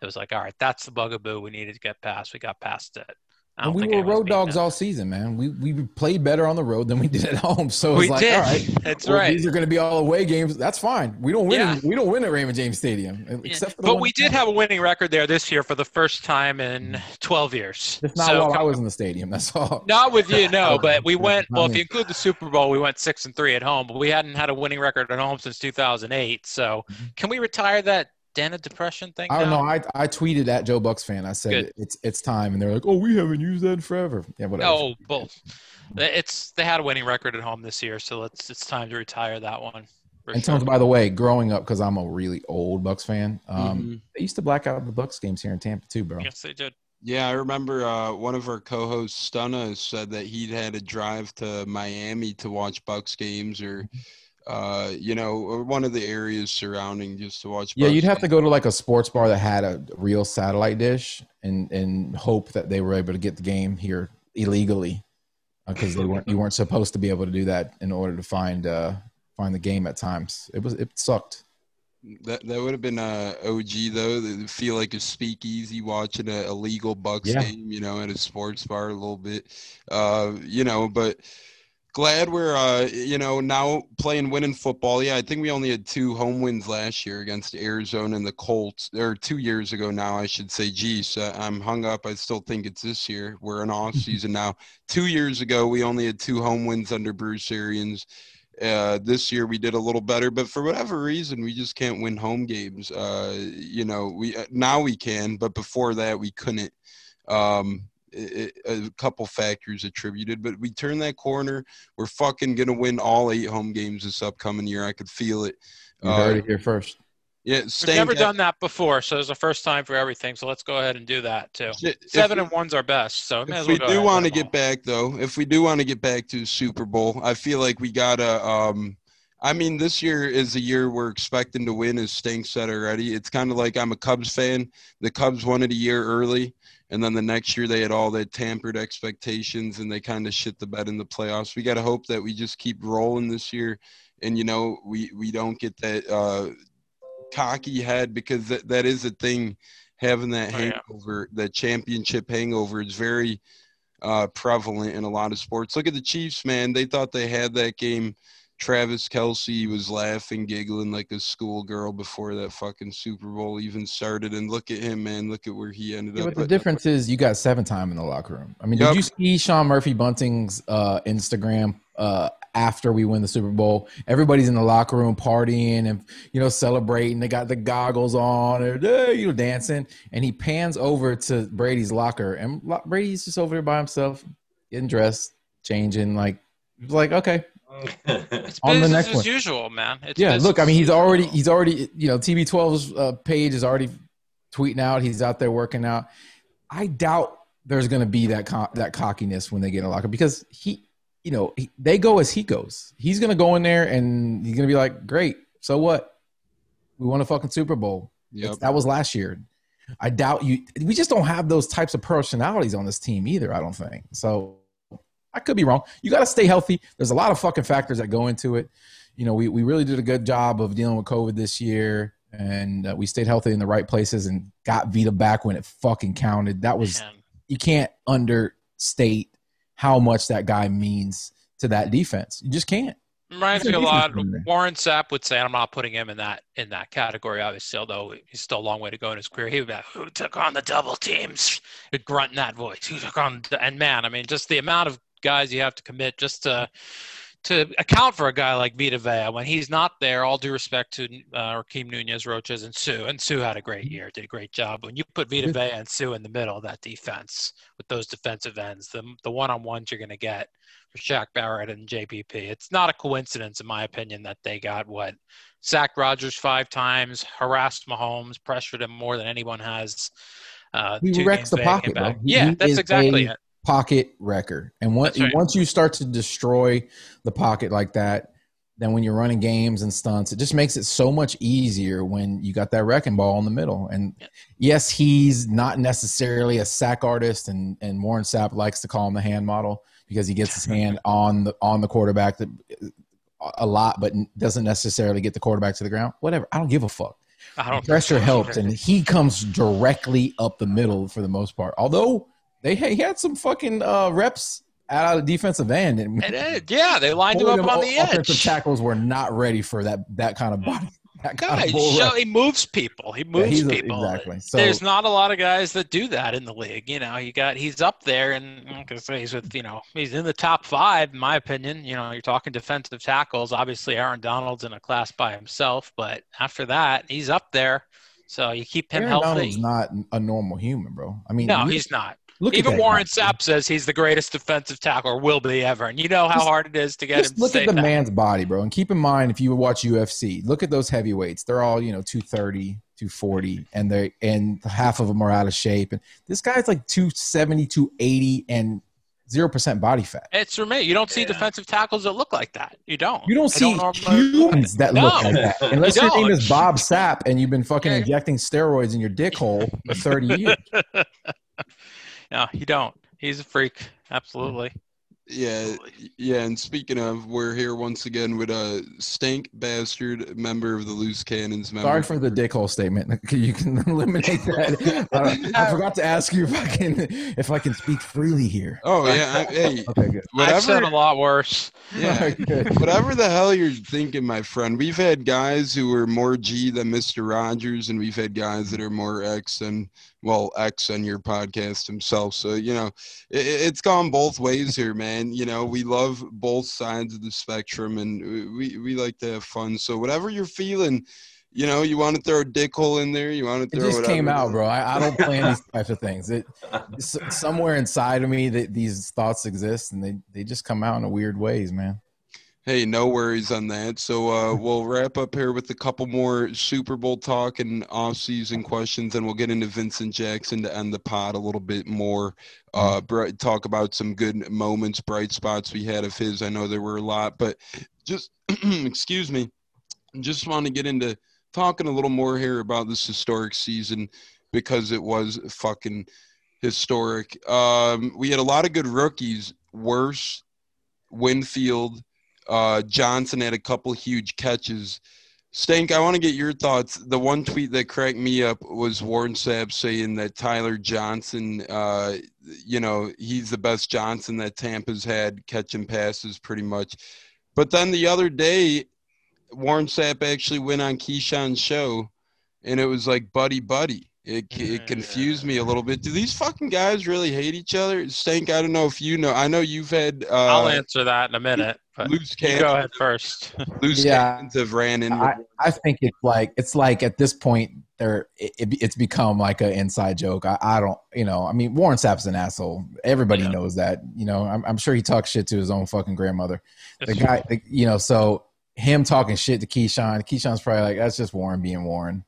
it was like, all right, that's the bugaboo we needed to get past. We got past it.
And we were road dogs all season, man. We we played better on the road than we did at home. So
we
like,
did.
all right,
that's
well,
right.
These are going to be all away games. That's fine. We don't win. Yeah. we don't win at Raymond James Stadium, except for.
but we did have a winning record there this year for the first time in 12 years.
It's not so, while I was in the stadium. That's all.
Not with you, no. But we went. Well, if you include the Super Bowl, we went six and three at home. But we hadn't had a winning record at home since 2008. So, mm-hmm. can we retire that Dana depression thing?
I don't know. I, I tweeted at Joe Bucs fan. I said Good. it's it's time, and they're like, "Oh, we haven't used that forever." Yeah, whatever.
Oh, both. It's they had a winning record at home this year, so it's it's time to retire that one.
And sure. by the way, growing up, because I'm a really old Bucs fan, um, mm-hmm. they used to black out the Bucs games here in Tampa too, bro.
Yes, they did.
Yeah, I remember uh, one of our co-hosts, Stunna, said that he'd had to drive to Miami to watch Bucs games, or mm-hmm uh, you know, one of the areas surrounding just to watch.
Yeah, you'd have to go to like a sports bar that had a real satellite dish and and hope that they were able to get the game here illegally because uh, they weren't you weren't supposed to be able to do that in order to find uh find the game at times. It was it sucked.
That that would have been uh, OG though. They feel like a speakeasy watching a illegal Bucs yeah. game, you know, at a sports bar a little bit. Uh, you know, but glad we're uh, you know now playing winning football. Yeah, I think we only had two home wins last year against Arizona and the Colts, or two years ago now, I should say. Geez, I'm hung up. I still think it's this year. We're in off season now. Two years ago, we only had two home wins under Bruce Arians. Uh, this year we did a little better, but for whatever reason, we just can't win home games. Uh, you know, we uh, now we can, but before that we couldn't. Um, a couple factors attributed, but we turn that corner. We're fucking gonna win all eight home games this upcoming year. I could feel it.
You heard uh, it here first.
Yeah,
we've never done that before, so it's a first time for everything. So let's go ahead and do that too. Seven and one's our best. So
if we do want to get back though, if we do want to get back to Super Bowl, I feel like we gotta. Um, I mean, this year is a year we're expecting to win, as Stink said already. It's kind of like I'm a Cubs fan. The Cubs won it a year early and then the next year they had all their tampered expectations and they kind of shit the bed in the playoffs. We got to hope that we just keep rolling this year, and you know we we don't get that uh, cocky head because that that is a thing. Having that oh, hangover, yeah. that championship hangover, is very uh, prevalent in a lot of sports. Look at the Chiefs, man. They thought they had that game Travis Kelce was laughing, giggling like a schoolgirl before that fucking Super Bowl even started. And look at him, man. Look at where he ended
yeah,
up.
But the difference is you got seven time in the locker room. I mean, yep. did you see Sean Murphy Bunting's uh, Instagram uh, after we win the Super Bowl? Everybody's in the locker room partying and you know celebrating. They got the goggles on, and you know dancing. And he pans over to Brady's locker, and Brady's just over there by himself, getting dressed, changing. Like, like okay,
it's on the next as one. usual, man. It's
yeah, look, I mean, he's already he's already you know TB12's uh, page is already tweeting out. He's out there working out. I doubt there's going to be that co- that cockiness when they get in a locker because he, you know, he, they go as he goes. He's going to go in there and he's going to be like, "Great, so what? We won a fucking Super Bowl. Yep. That was last year." I doubt you. We just don't have those types of personalities on this team either. I don't think so. I could be wrong. You got to stay healthy. There's a lot of fucking factors that go into it. You know, we, we really did a good job of dealing with COVID this year, and uh, we stayed healthy in the right places and got Vita back when it fucking counted. That was Man. you can't understate how much that guy means to that defense. You just can't.
Reminds me a lot. Warren Sapp would say, I'm not putting him in that in that category, obviously, although he's still a long way to go in his career. He would be like, who took on the double teams? He'd grunt in that voice. Who took on the, and man, I mean, just the amount of guys you have to commit just to to account for a guy like Vita Vea when he's not there. All due respect to uh, Rakeem Nunez, Roches, and Suh. and Suh had a great year, did a great job. When you put Vita Vea and Suh in the middle of that defense with those defensive ends, the the one on ones you're going to get for Shaq Barrett and JPP. It's not a coincidence, in my opinion, that they got what sacked Rodgers five times, harassed Mahomes, pressured him more than anyone has.
Uh, he wrecks the pocket,
yeah, he that's exactly it.
Pocket wrecker, and once right. once you start to destroy the pocket like that, then when you're running games and stunts, it just makes it so much easier when you got that wrecking ball in the middle. And yes, he's not necessarily a sack artist, and and Warren Sapp likes to call him the hand model because he gets his hand on the on the quarterback a lot, but doesn't necessarily get the quarterback to the ground. Whatever, I don't give a fuck. Pressure helps, and he comes directly up the middle for the most part. Although they he had some fucking uh, reps out of defensive end. And,
and yeah, they lined him up on the edge. Offensive
tackles were not ready for that that kind of body. That
guy, show, he moves people. He moves yeah, people. A, exactly. So, There's not a lot of guys that do that in the league. You know, you got he's up there, and because he's with you know he's in the top five in my opinion. You know, you're talking defensive tackles. Obviously, Aaron Donald's in a class by himself, but after that, he's up there. So you keep him
Aaron
healthy.
Donald's not a normal human, bro. I mean,
no, he's not. Look Even Warren Sapp says he's the greatest defensive tackle or will be ever. And you know how just,
hard
it is to get
him. Look at the
that.
man's body, bro. And keep in mind, if you watch UFC, look at those heavyweights. They're all, you know, 230, 240, and they and half of them are out of shape. And this guy's like 270, 280, and zero percent body fat.
It's for me. You don't see yeah. defensive tackles that look like that. You don't.
You don't see don't humans that no. look like that. Unless you your name is Bob Sapp and you've been fucking injecting steroids in your dick hole for 30 years.
no, you don't. He's a freak. Absolutely.
Yeah, yeah. And speaking of, we're here once again with a stank bastard member of the Loose Cannons. Member.
Sorry for the dickhole statement. You can eliminate that. uh, I forgot to ask you if I can if I can speak freely here.
Oh yeah. I, hey,
okay, good. Whatever, I've said a lot worse.
Yeah. whatever the hell you're thinking, my friend. We've had guys who are more G than Mister Rogers, and we've had guys that are more X than well X on your podcast himself. So you know, it, it's gone both ways here, man. And you know, we love both sides of the spectrum, and we we like to have fun. So whatever you're feeling. You know, you want to throw a dick hole in there. You want to throw.
It just came out, bro. I, I don't plan these types of things. It somewhere inside of me that these thoughts exist, and they they just come out in weird ways, man.
Hey, no worries on that. So uh, we'll wrap up here with a couple more Super Bowl talk and off-season questions, and we'll get into Vincent Jackson to end the pod a little bit more. Uh, talk about some good moments, bright spots we had of his. I know there were a lot, but just excuse me, just want to get into talking a little more here about this historic season because it was fucking historic. Um, we had a lot of good rookies. Wirfs, Winfield uh, Johnson had a couple huge catches. Stank, I want to get your thoughts. The one tweet that cracked me up was Warren Sapp saying that Tyler Johnson, uh, you know, he's the best Johnson that Tampa's had catching passes pretty much. But then the other day, Warren Sapp actually went on Keyshawn's show, and it was like buddy buddy. It, it confused me a little bit. Do these fucking guys really hate each other? Stank, I don't know if you know. I know you've had. Uh,
I'll answer that in a minute. Loose cannons. Go ahead first.
loose yeah, cannons have ran in.
I, I, think it's like it's like at this point there it, it's become like an inside joke. I, I, don't, you know. I mean, Warren Sapp's an asshole. Everybody yeah. knows that. You know, I'm, I'm, sure he talks shit to his own fucking grandmother. That's the guy, the, you know. So him talking shit to Keyshawn, Keyshawn's probably like, that's just Warren being Warren.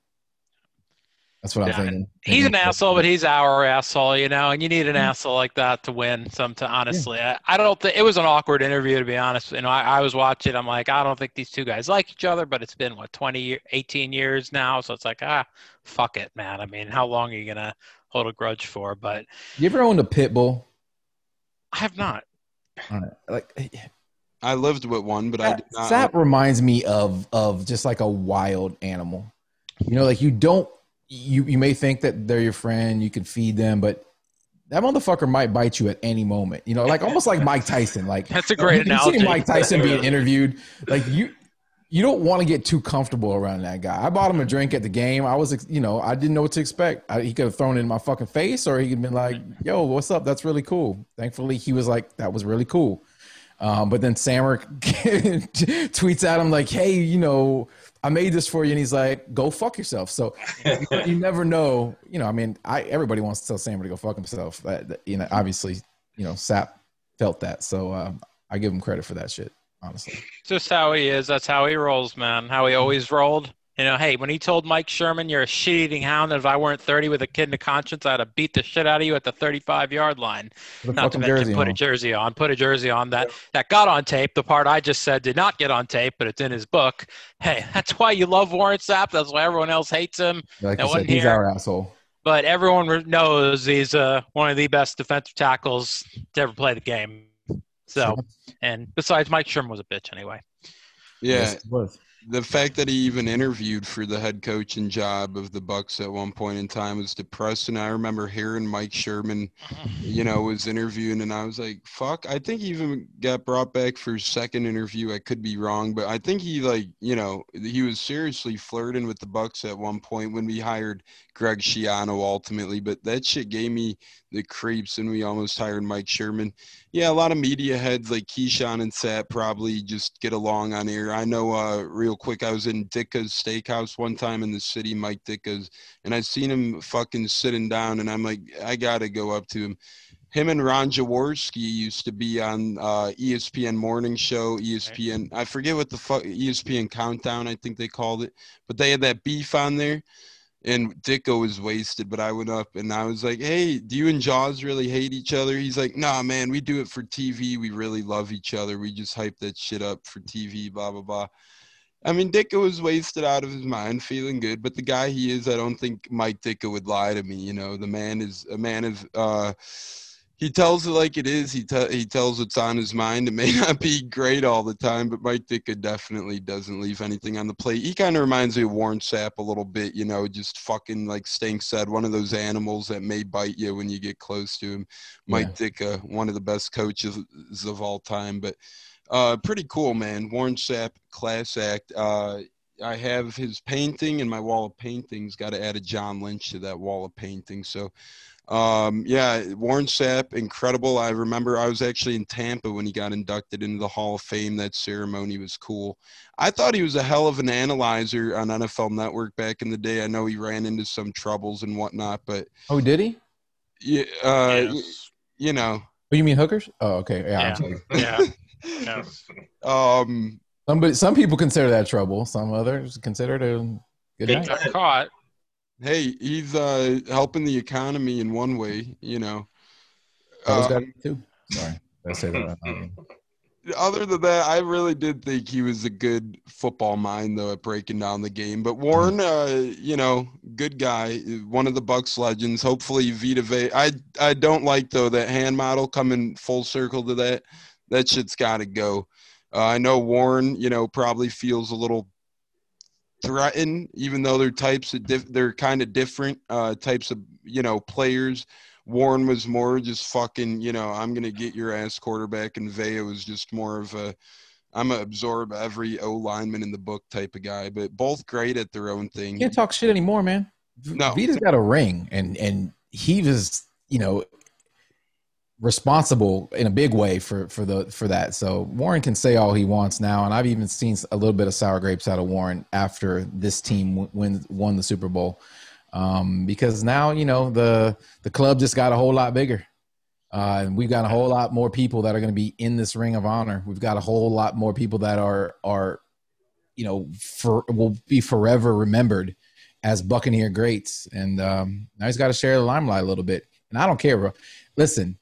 That's what yeah. I'm thinking.
He's an asshole, but he's our asshole, you know. And you need an mm-hmm. asshole like that to win. Some to honestly, yeah. I, I, don't think it was an awkward interview to be honest. You know, I, I, was watching. I'm like, I don't think these two guys like each other, but it's been what 20, 18 years now, so it's like, ah, fuck it, man. I mean, how long are you gonna hold a grudge for? But
you ever owned a pit bull?
I have not.
Like.
I lived with one, but that, I did
not. That reminds me of of just like a wild animal. You know, like you don't you you may think that they're your friend, you can feed them, but that motherfucker might bite you at any moment. You know, like almost like Mike Tyson. Like
that's a great you analogy.
Mike Tyson being interviewed, like you you don't want to get too comfortable around that guy. I bought him a drink at the game. I was, you know, I didn't know what to expect. I, he could have thrown it in my fucking face, or he could have been like, "Yo, what's up? That's really cool." Thankfully, he was like, "That was really cool." Um, but then Samir tweets at him like, "Hey, you know, I made this for you. And he's like, go fuck yourself. So you never know, you know, I mean, I, everybody wants to tell Sam to go fuck himself. That, you know, obviously, you know, Sapp felt that. So, uh, I give him credit for that shit. Honestly,
just how he is. That's how he rolls, man. How he always rolled. You know, hey, when he told Mike Sherman, "You're a shit-eating hound," and if I weren't 30 with a kid in the conscience, I'd have beat the shit out of you at the 35-yard line. Not to mention, put on. a jersey on, put a jersey on that that got on tape. The part I just said did not get on tape, but it's in his book. Hey, that's why you love Warren Sapp. That's why everyone else hates him.
Like I said, he's here. our asshole.
But everyone knows he's uh, one of the best defensive tackles to ever play the game. So, and besides, Mike Sherman was a bitch anyway.
Yeah, yes, the fact that he even interviewed for the head coaching job of the Bucs at one point in time was depressing. I remember hearing Mike Sherman, mm-hmm. you know, was interviewing, and I was like, "Fuck!" I think he even got brought back for second interview. I could be wrong, but I think he like, you know, he was seriously flirting with the Bucs at one point when we hired Greg Schiano ultimately. But that shit gave me the creeps, and we almost hired Mike Sherman. Yeah, a lot of media heads like Keyshawn and Sat probably just get along on air. I know, uh, real quick, I was in Ditka's Steakhouse one time in the city, Mike Ditka's, and I seen him fucking sitting down, and I'm like, I gotta go up to him. Him and Ron Jaworski used to be on uh, ESPN Morning Show, ESPN. I forget what the fuck ESPN Countdown, I think they called it, but they had that beef on there and Ditka was wasted, but I went up and I was like, "Hey, do you and Jaws really hate each other?" He's like, "Nah, man, we do it for TV. We really love each other. We just hype that shit up for TV." Blah blah blah. I mean, Ditka was wasted out of his mind, feeling good, but the guy he is, I don't think Mike Ditka would lie to me. You know, the man is a man of. Uh, he tells it like it is. He te- he tells what's on his mind. It may not be great all the time, but Mike Ditka definitely doesn't leave anything on the plate. He kind of reminds me of Warren Sapp a little bit, you know, just fucking like Stink said, one of those animals that may bite you when you get close to him. Mike yeah. Ditka, one of the best coaches of all time, but uh, pretty cool, man. Warren Sapp, class act. Uh, I have his painting in my wall of paintings. Got to add a John Lynch to that wall of paintings. So um, yeah, Warren Sapp, incredible. I remember I was actually in Tampa when he got inducted into the Hall of Fame. That ceremony was cool. I thought he was a hell of an analyzer on NFL Network back in the day. I know he ran into some troubles and whatnot, but
oh, did he?
Yeah, uh, yes. you know.
Oh, you mean hookers? Oh, okay.
Yeah, yeah. yeah.
um,
some some people consider that trouble. Some others consider it a good night.
Got caught
hey, he's uh, helping the economy in one way, you know.
Um, too. Sorry, I say that.
Other than that, I really did think he was a good football mind, though, at breaking down the game. But Warren, uh, you know, good guy, one of the Bucs legends. Hopefully, Vita Vea. I I don't like though that hand model coming full circle to that. That shit's got to go. Uh, I know Warren, you know, probably feels a little threaten, even though they're types of diff- they're kind of different uh, types of you know players. Warren was more just fucking, you know, I'm gonna get your ass quarterback, and Vea was just more of a, I'm gonna absorb every O lineman in the book type of guy. But both great at their own thing.
can't talk shit anymore, man. No, Vita's got a ring, and and he was, you know, responsible in a big way for for the for that. So Warren can say all he wants now, and I've even seen a little bit of sour grapes out of Warren after this team win, won the Super Bowl, um, because now you know the the club just got a whole lot bigger. Uh, and we've got a whole lot more people that are going to be in this ring of honor. We've got a whole lot more people that are are, you know, for will be forever remembered as Buccaneer greats. And um, now he's got to share the limelight a little bit. And I don't care, bro. Listen,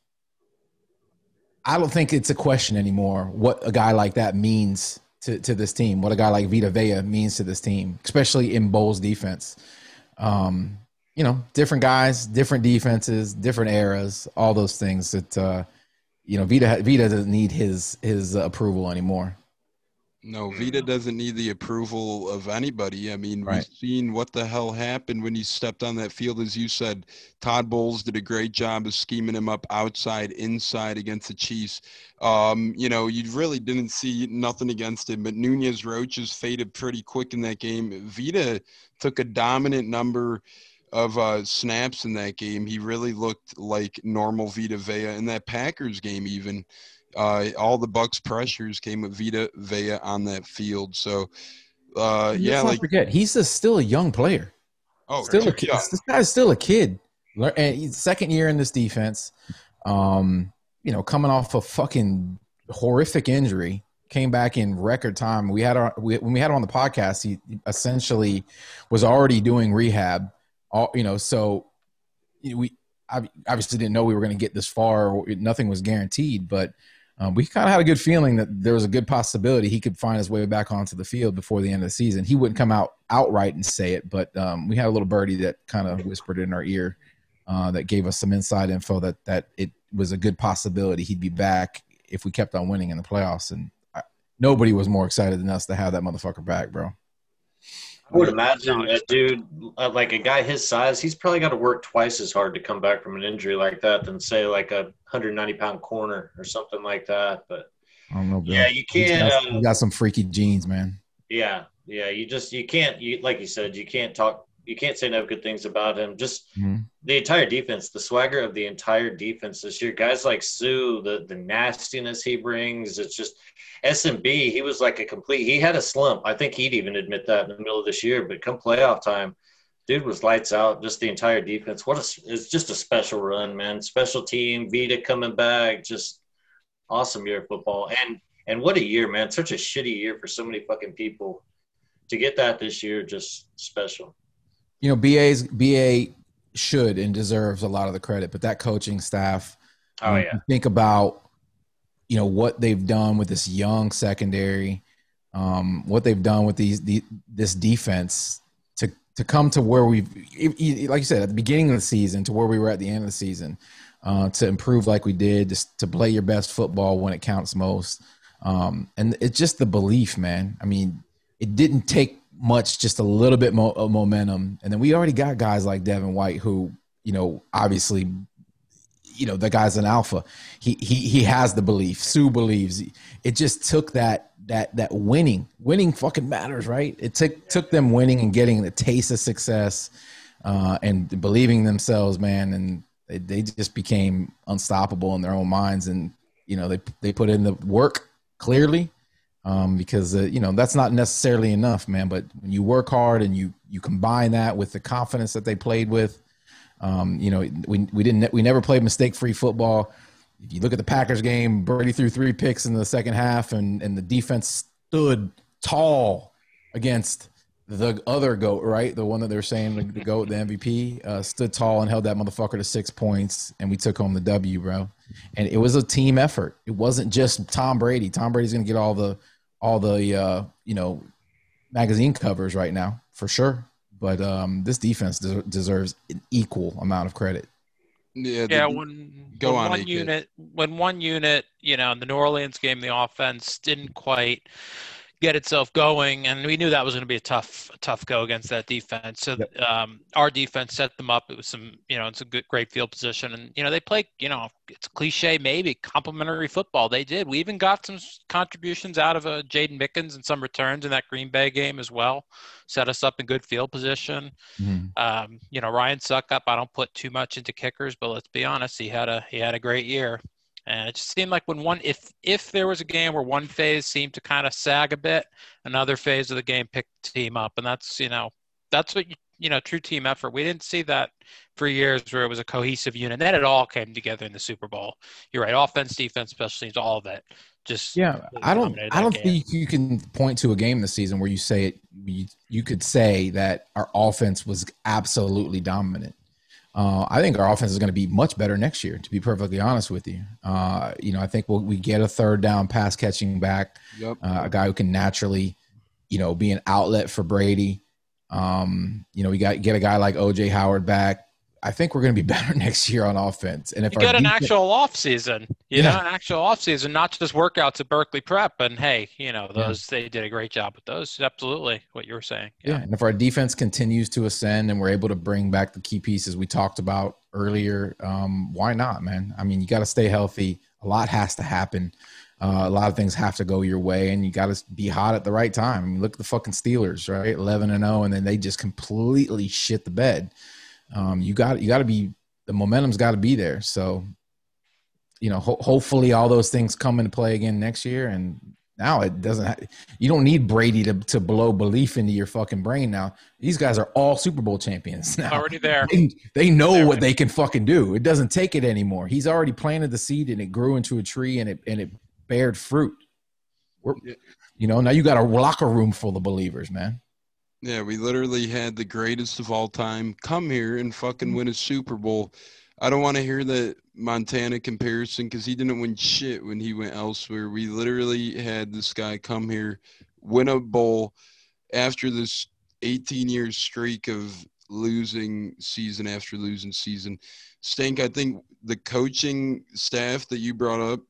I don't think it's a question anymore what a guy like that means to, to this team, what a guy like Vita Vea means to this team, especially in Bowles defense. Um, you know, different guys, different defenses, different eras, all those things that, uh, you know, Vita, Vita doesn't need his, his approval anymore.
No, Vita doesn't need the approval of anybody. I mean, right. we've seen what the hell happened when he stepped on that field. As you said, Todd Bowles did a great job of scheming him up outside, inside against the Chiefs. Um, you know, you really didn't see nothing against him, but Nunez Roches faded pretty quick in that game. Vita took a dominant number of uh, snaps in that game. He really looked like normal Vita Vea in that Packers game, even uh, all the Bucs pressures came with Vita Vea on that field. So, uh, yeah, like
forget he's a, still a young player. Oh, still a kid. Young. This guy's still a kid. And second year in this defense. Um, you know, coming off a fucking horrific injury, came back in record time. We had our we, when we had him on the podcast, he essentially was already doing rehab. All you know, so we obviously didn't know we were going to get this far. Nothing was guaranteed, but um, we kind of had a good feeling that there was a good possibility he could find his way back onto the field before the end of the season. He wouldn't come out outright and say it, but um, we had a little birdie that kind of whispered in our ear uh, that gave us some inside info that that it was a good possibility he'd be back if we kept on winning in the playoffs. And I, nobody was more excited than us to have that motherfucker back, bro.
I would imagine a dude uh, like a guy his size, he's probably got to work twice as hard to come back from an injury like that than say like a 190 pound corner or something like that. But
I don't know. Bill.
Yeah, you can't.
Got, uh, got some freaky genes, man.
Yeah, yeah. You just you can't. You like you said, you can't talk. You can't say no good things about him. Just mm-hmm. the entire defense, the swagger of the entire defense this year. Guys like Suh, the the nastiness he brings. It's just SMB, he was like a complete. He had a slump. I think he'd even admit that in the middle of this year. But come playoff time, dude was lights out. Just the entire defense. What a! It's just a special run, man. Special team. Vita coming back. Just awesome year of football. And and what a year, man. Such a shitty year for so many fucking people. To get that this year, just special.
You know, BA's BA should and deserves a lot of the credit, but that coaching staff.
Oh yeah.
Think about you know what they've done with this young secondary, um, what they've done with these the, this defense to to come to where we've like you said at the beginning of the season to where we were at the end of the season, uh, to improve like we did, just to play your best football when it counts most, um, and it's just the belief, man. I mean, it didn't take much, just a little bit mo- of momentum, and then we already got guys like Devin White who you know obviously you know the guy's an alpha. He he he has the belief. Suh believes. It just took that that that winning. Winning fucking matters, right? It took took them winning and getting the taste of success, uh, and believing themselves, man. And they, they just became unstoppable in their own minds. And you know they they put in the work clearly, um, because uh, you know that's not necessarily enough, man. But when you work hard and you you combine that with the confidence that they played with um, you know, we we didn't we never played mistake free football. If you look at the Packers game, Brady threw three picks in the second half, and and the defense stood tall against the other goat, right? The one that they're saying the, goat, the MVP, uh, stood tall and held that motherfucker to six points, and we took home the W, bro. And it was a team effort. It wasn't just Tom Brady. Tom Brady's gonna get all the all the uh, you know magazine covers right now for sure. But um, this defense des- deserves an equal amount of credit.
Yeah, yeah. When go when on, one unit, when one unit, you know, in the New Orleans game, the offense didn't quite get itself going, and we knew that was going to be a tough, tough go against that defense. So yep. um, our defense set them up. It was some, you know, it's a good, great field position, and you know they play, you know, it's cliche maybe complimentary football. They did. We even got some contributions out of a uh, Jaydon Mickens and some returns in that Green Bay game as well. Set us up in good field position. Mm-hmm. Um, you know, Ryan Succop. I don't put too much into kickers, but let's be honest, he had a he had a great year. And it just seemed like when one, if if there was a game where one phase seemed to kind of sag a bit, another phase of the game picked the team up, and that's you know that's what you, you know true team effort. We didn't see that for years where it was a cohesive unit. Then it all came together in the Super Bowl. You're right, offense, defense, special teams, all of it. Just
yeah, I don't I don't game. think you can point to a game this season where you say it. You, you could say that our offense was absolutely dominant. Uh, I think our offense is going to be much better next year. To be perfectly honest with you, uh, you know, I think we'll, we get a third down pass catching back, yep. uh, a guy who can naturally, you know, be an outlet for Brady. Um, you know, we got get a guy like OJ Howard back. I think we're going to be better next year on offense. And if
you get an actual off season, you yeah. know, an actual off season, not just workouts at Berkeley Prep. And hey, you know, those yeah. they did a great job with those. Absolutely, what you were saying.
Yeah. yeah. And if our defense continues to ascend and we're able to bring back the key pieces we talked about earlier, um, why not, man? I mean, you got to stay healthy. A lot has to happen. Uh, a lot of things have to go your way, and you got to be hot at the right time. I mean, look at the fucking Steelers, right? Eleven and zero, and then they just completely shit the bed um, you got you got to be the momentum's got to be there. So, you know, ho- hopefully all those things come into play again next year. And now it doesn't. Ha- you don't need Brady to to blow belief into your fucking brain. Now these guys are all Super Bowl champions now.
Already there.
They, they know They're what they can fucking do. It doesn't take it anymore. He's already planted the seed and it grew into a tree and it and it bared fruit. We're, you know, now you got a locker room full of believers, man.
Yeah, we literally had the greatest of all time come here and fucking mm. win a Super Bowl. I don't want to hear that Montana comparison because he didn't win shit when he went elsewhere. We literally had this guy come here, win a bowl after this 18 year streak of losing season after losing season. Stink, I think the coaching staff that you brought up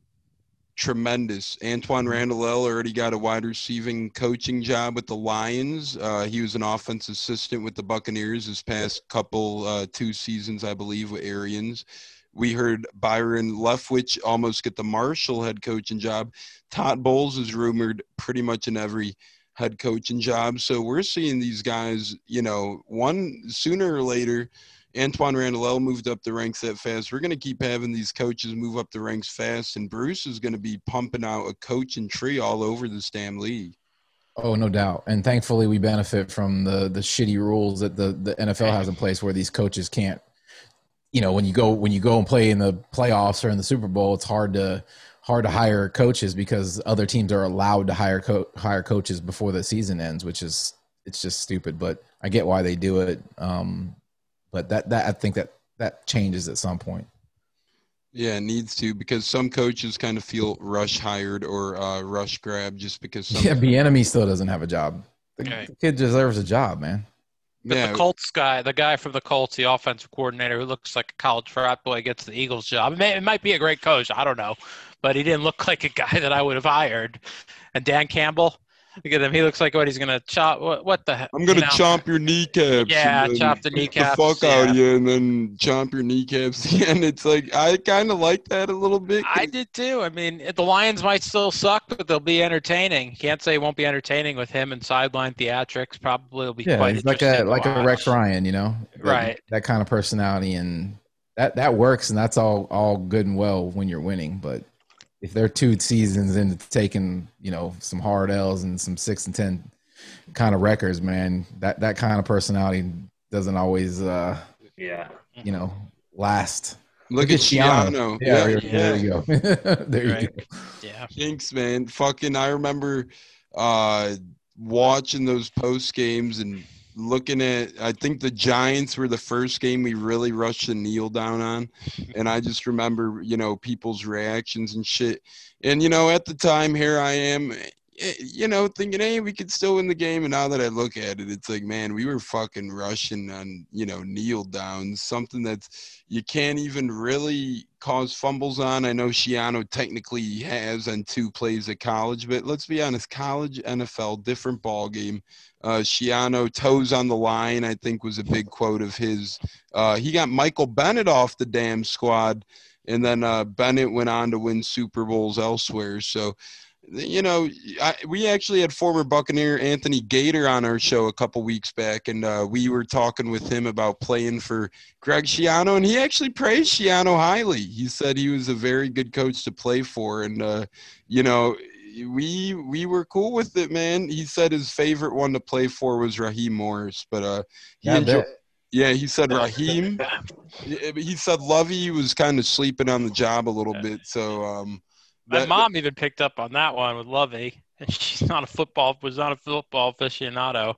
tremendous. Antwaan Randle El already got a wide receiving coaching job with the Lions. Uh, he was an offense assistant with the Buccaneers this past couple uh, two seasons, I believe, with Arians. We heard Byron Leftwich almost get the Marshall head coaching job. Todd Bowles is rumored pretty much in every head coaching job. So we're seeing these guys, you know, one sooner or later – Antwaan Randle El moved up the ranks that fast. We're going to keep having these coaches move up the ranks fast, and Bruce is going to be pumping out a coaching tree all over this damn league.
Oh, no doubt. And thankfully, we benefit from the the shitty rules that the the NFL has in place, where these coaches can't. You know, when you go when you go and play in the playoffs or in the Super Bowl, it's hard to hard to hire coaches because other teams are allowed to hire co- hire coaches before the season ends, which is it's just stupid. But I get why they do it. Um, but that that I think that that changes at some point.
Yeah, it needs to because some coaches kind of feel rush hired or uh, rush grab just because. Some
yeah, Bieniemy still doesn't have a job. The, okay. the kid deserves a job, man.
But yeah. the Colts guy, the guy from the Colts, the offensive coordinator who looks like a college frat boy, gets the Eagles job. It, may, it might be a great coach, I don't know, but he didn't look like a guy that I would have hired. And Dan Campbell, Look at him. He looks like what he's gonna chop. What, what the?
Heck, I'm gonna you know? chomp your kneecaps.
Yeah, chop the kneecaps.
The fuck
yeah.
out of you, and then chomp your kneecaps. and it's like I kind of like that a little bit.
I did too. I mean, the Lions might still suck, but they'll be entertaining. Can't say it won't be entertaining with him and sideline theatrics. Probably will be
yeah,
quite
he's like a like
watch.
a Rex Ryan, you know,
right?
That, that kind of personality and that that works, and that's all all good and well when you're winning, but if they're two seasons into taking you know some hard L's and some six and ten kind of records, man, that that kind of personality doesn't always uh
yeah
you know last.
Look, Look at Schiano.
Yeah, yeah, yeah, there you go. there right. you go.
Yeah.
Thanks, man. Fucking I remember uh watching those post games and looking at I think the Giants were the first game we really rushed the kneel down on. And I just remember, you know, people's reactions and shit. And you know, at the time here I am eh, you know, thinking, hey, we could still win the game. And now that I look at it, it's like, man, we were fucking rushing on, you know, kneel downs, something that you can't even really cause fumbles on. I know Schiano technically has on two plays at college, but let's be honest, college, NFL, different ball game. Uh, Schiano toes on the line, I think was a big quote of his. Uh, he got Michael Bennett off the damn squad, and then uh, Bennett went on to win Super Bowls elsewhere. So, you know, I, we actually had former Buccaneer Anthony Gaitor on our show a couple weeks back, and uh, we were talking with him about playing for Greg Schiano, and he actually praised Schiano highly. He said he was a very good coach to play for, and uh, you know, we we were cool with it, man. He said his favorite one to play for was Raheem Morris, but uh, he yeah, enjoyed. Yeah, he said Raheem. he said Lovie was kind of sleeping on the job a little bit, so um,
my that, mom even picked up on that one with Lovie. She's not a football was not a football aficionado.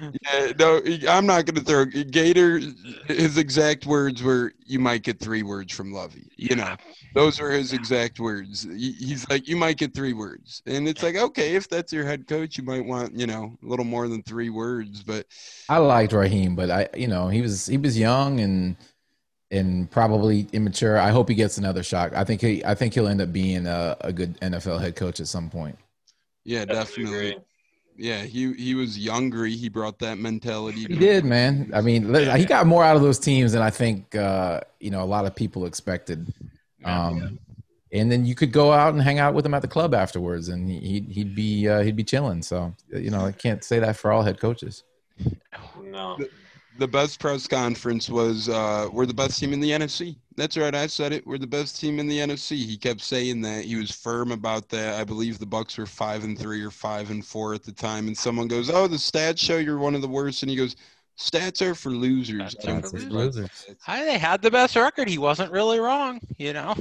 Yeah, no, I'm not going to throw Gaitor. His exact words were, "You might get three words from Lovie." You know, those are his exact words. He's like, "You might get three words," and it's like, okay, if that's your head coach, you might want, you know, a little more than three words. But
I liked Raheem, but I, you know, he was he was young and and probably immature. I hope he gets another shot. I think he I think he'll end up being a, a good NFL head coach at some point.
Yeah, definitely. Yeah, he he was younger. He brought that mentality.
He did, man. I mean, he got more out of those teams than I think uh, you know a lot of people expected. Um, and then you could go out and hang out with him at the club afterwards, and he'd he'd be uh, he'd be chilling. So you know, I can't say that for all head coaches.
No
the best press conference was uh, we're the best team in the NFC. That's right, I said it. We're the best team in the NFC. He kept saying that. He was firm about that. I believe the Bucs were five and three or five and four at the time. And someone goes, "Oh, the stats show you're one of the worst," and he goes, "Stats are for losers."
Stats are for losers. I, they had the best record. He wasn't really wrong, you know.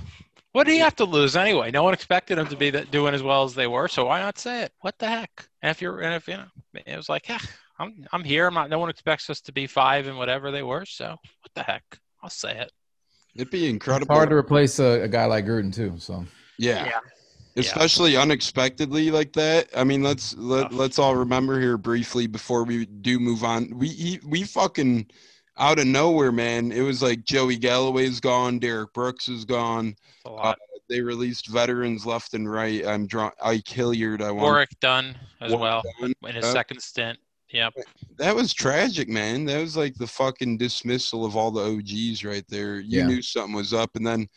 What do you have to lose anyway? No one expected them to be that, doing as well as they were, so why not say it? What the heck? And if you're, and if you know, it was like, yeah, I'm, I'm here. I'm not. No one expects us to be five and whatever they were. So what the heck? I'll say it.
It'd be incredible.
It's hard to replace a, a, guy like Gruden too. So
yeah. yeah. Especially yeah. unexpectedly like that. I mean, let's let, let's all remember here briefly before we do move on. We we fucking out of nowhere, man. It was like Joey Galloway's gone, Derrick Brooks is gone. Uh, they released veterans left and right. I'm drawn. Ike Hilliard. I want
Warrick Dunn as Warrick well Dunn. in his second stint. Yep.
That was tragic, man. That was like the fucking dismissal of all the OGs right there. You yeah. knew something was up, and then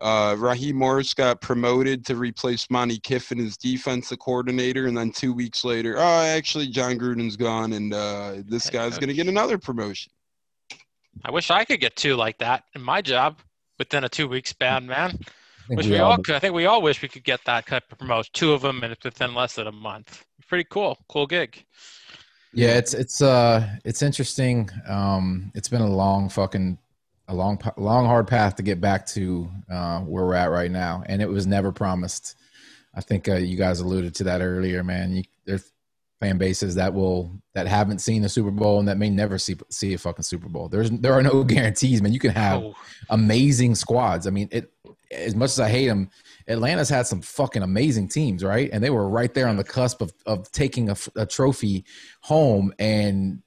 uh, Raheem Morris got promoted to replace Monte Kiffin as defensive coordinator, and then two weeks later, oh, actually, Jon Gruden's gone, and uh, this guy's going to get another promotion.
I wish I could get two like that in my job within a two week span, man. Which we, we all, I think we all wish we could get that type of promotion. Two of them and within less than a month. Pretty cool. Cool gig.
Yeah, it's it's uh it's interesting. Um, it's been a long fucking a long long hard path to get back to uh, where we're at right now, and it was never promised. I think uh, you guys alluded to that earlier, man. You, there's fan bases that will that haven't seen a Super Bowl and that may never see see a fucking Super Bowl. There's there are no guarantees, man. You can have oh. amazing squads. I mean, it as much as I hate them, Atlanta's had some fucking amazing teams, right? And they were right there on the cusp of of taking a, a trophy home, and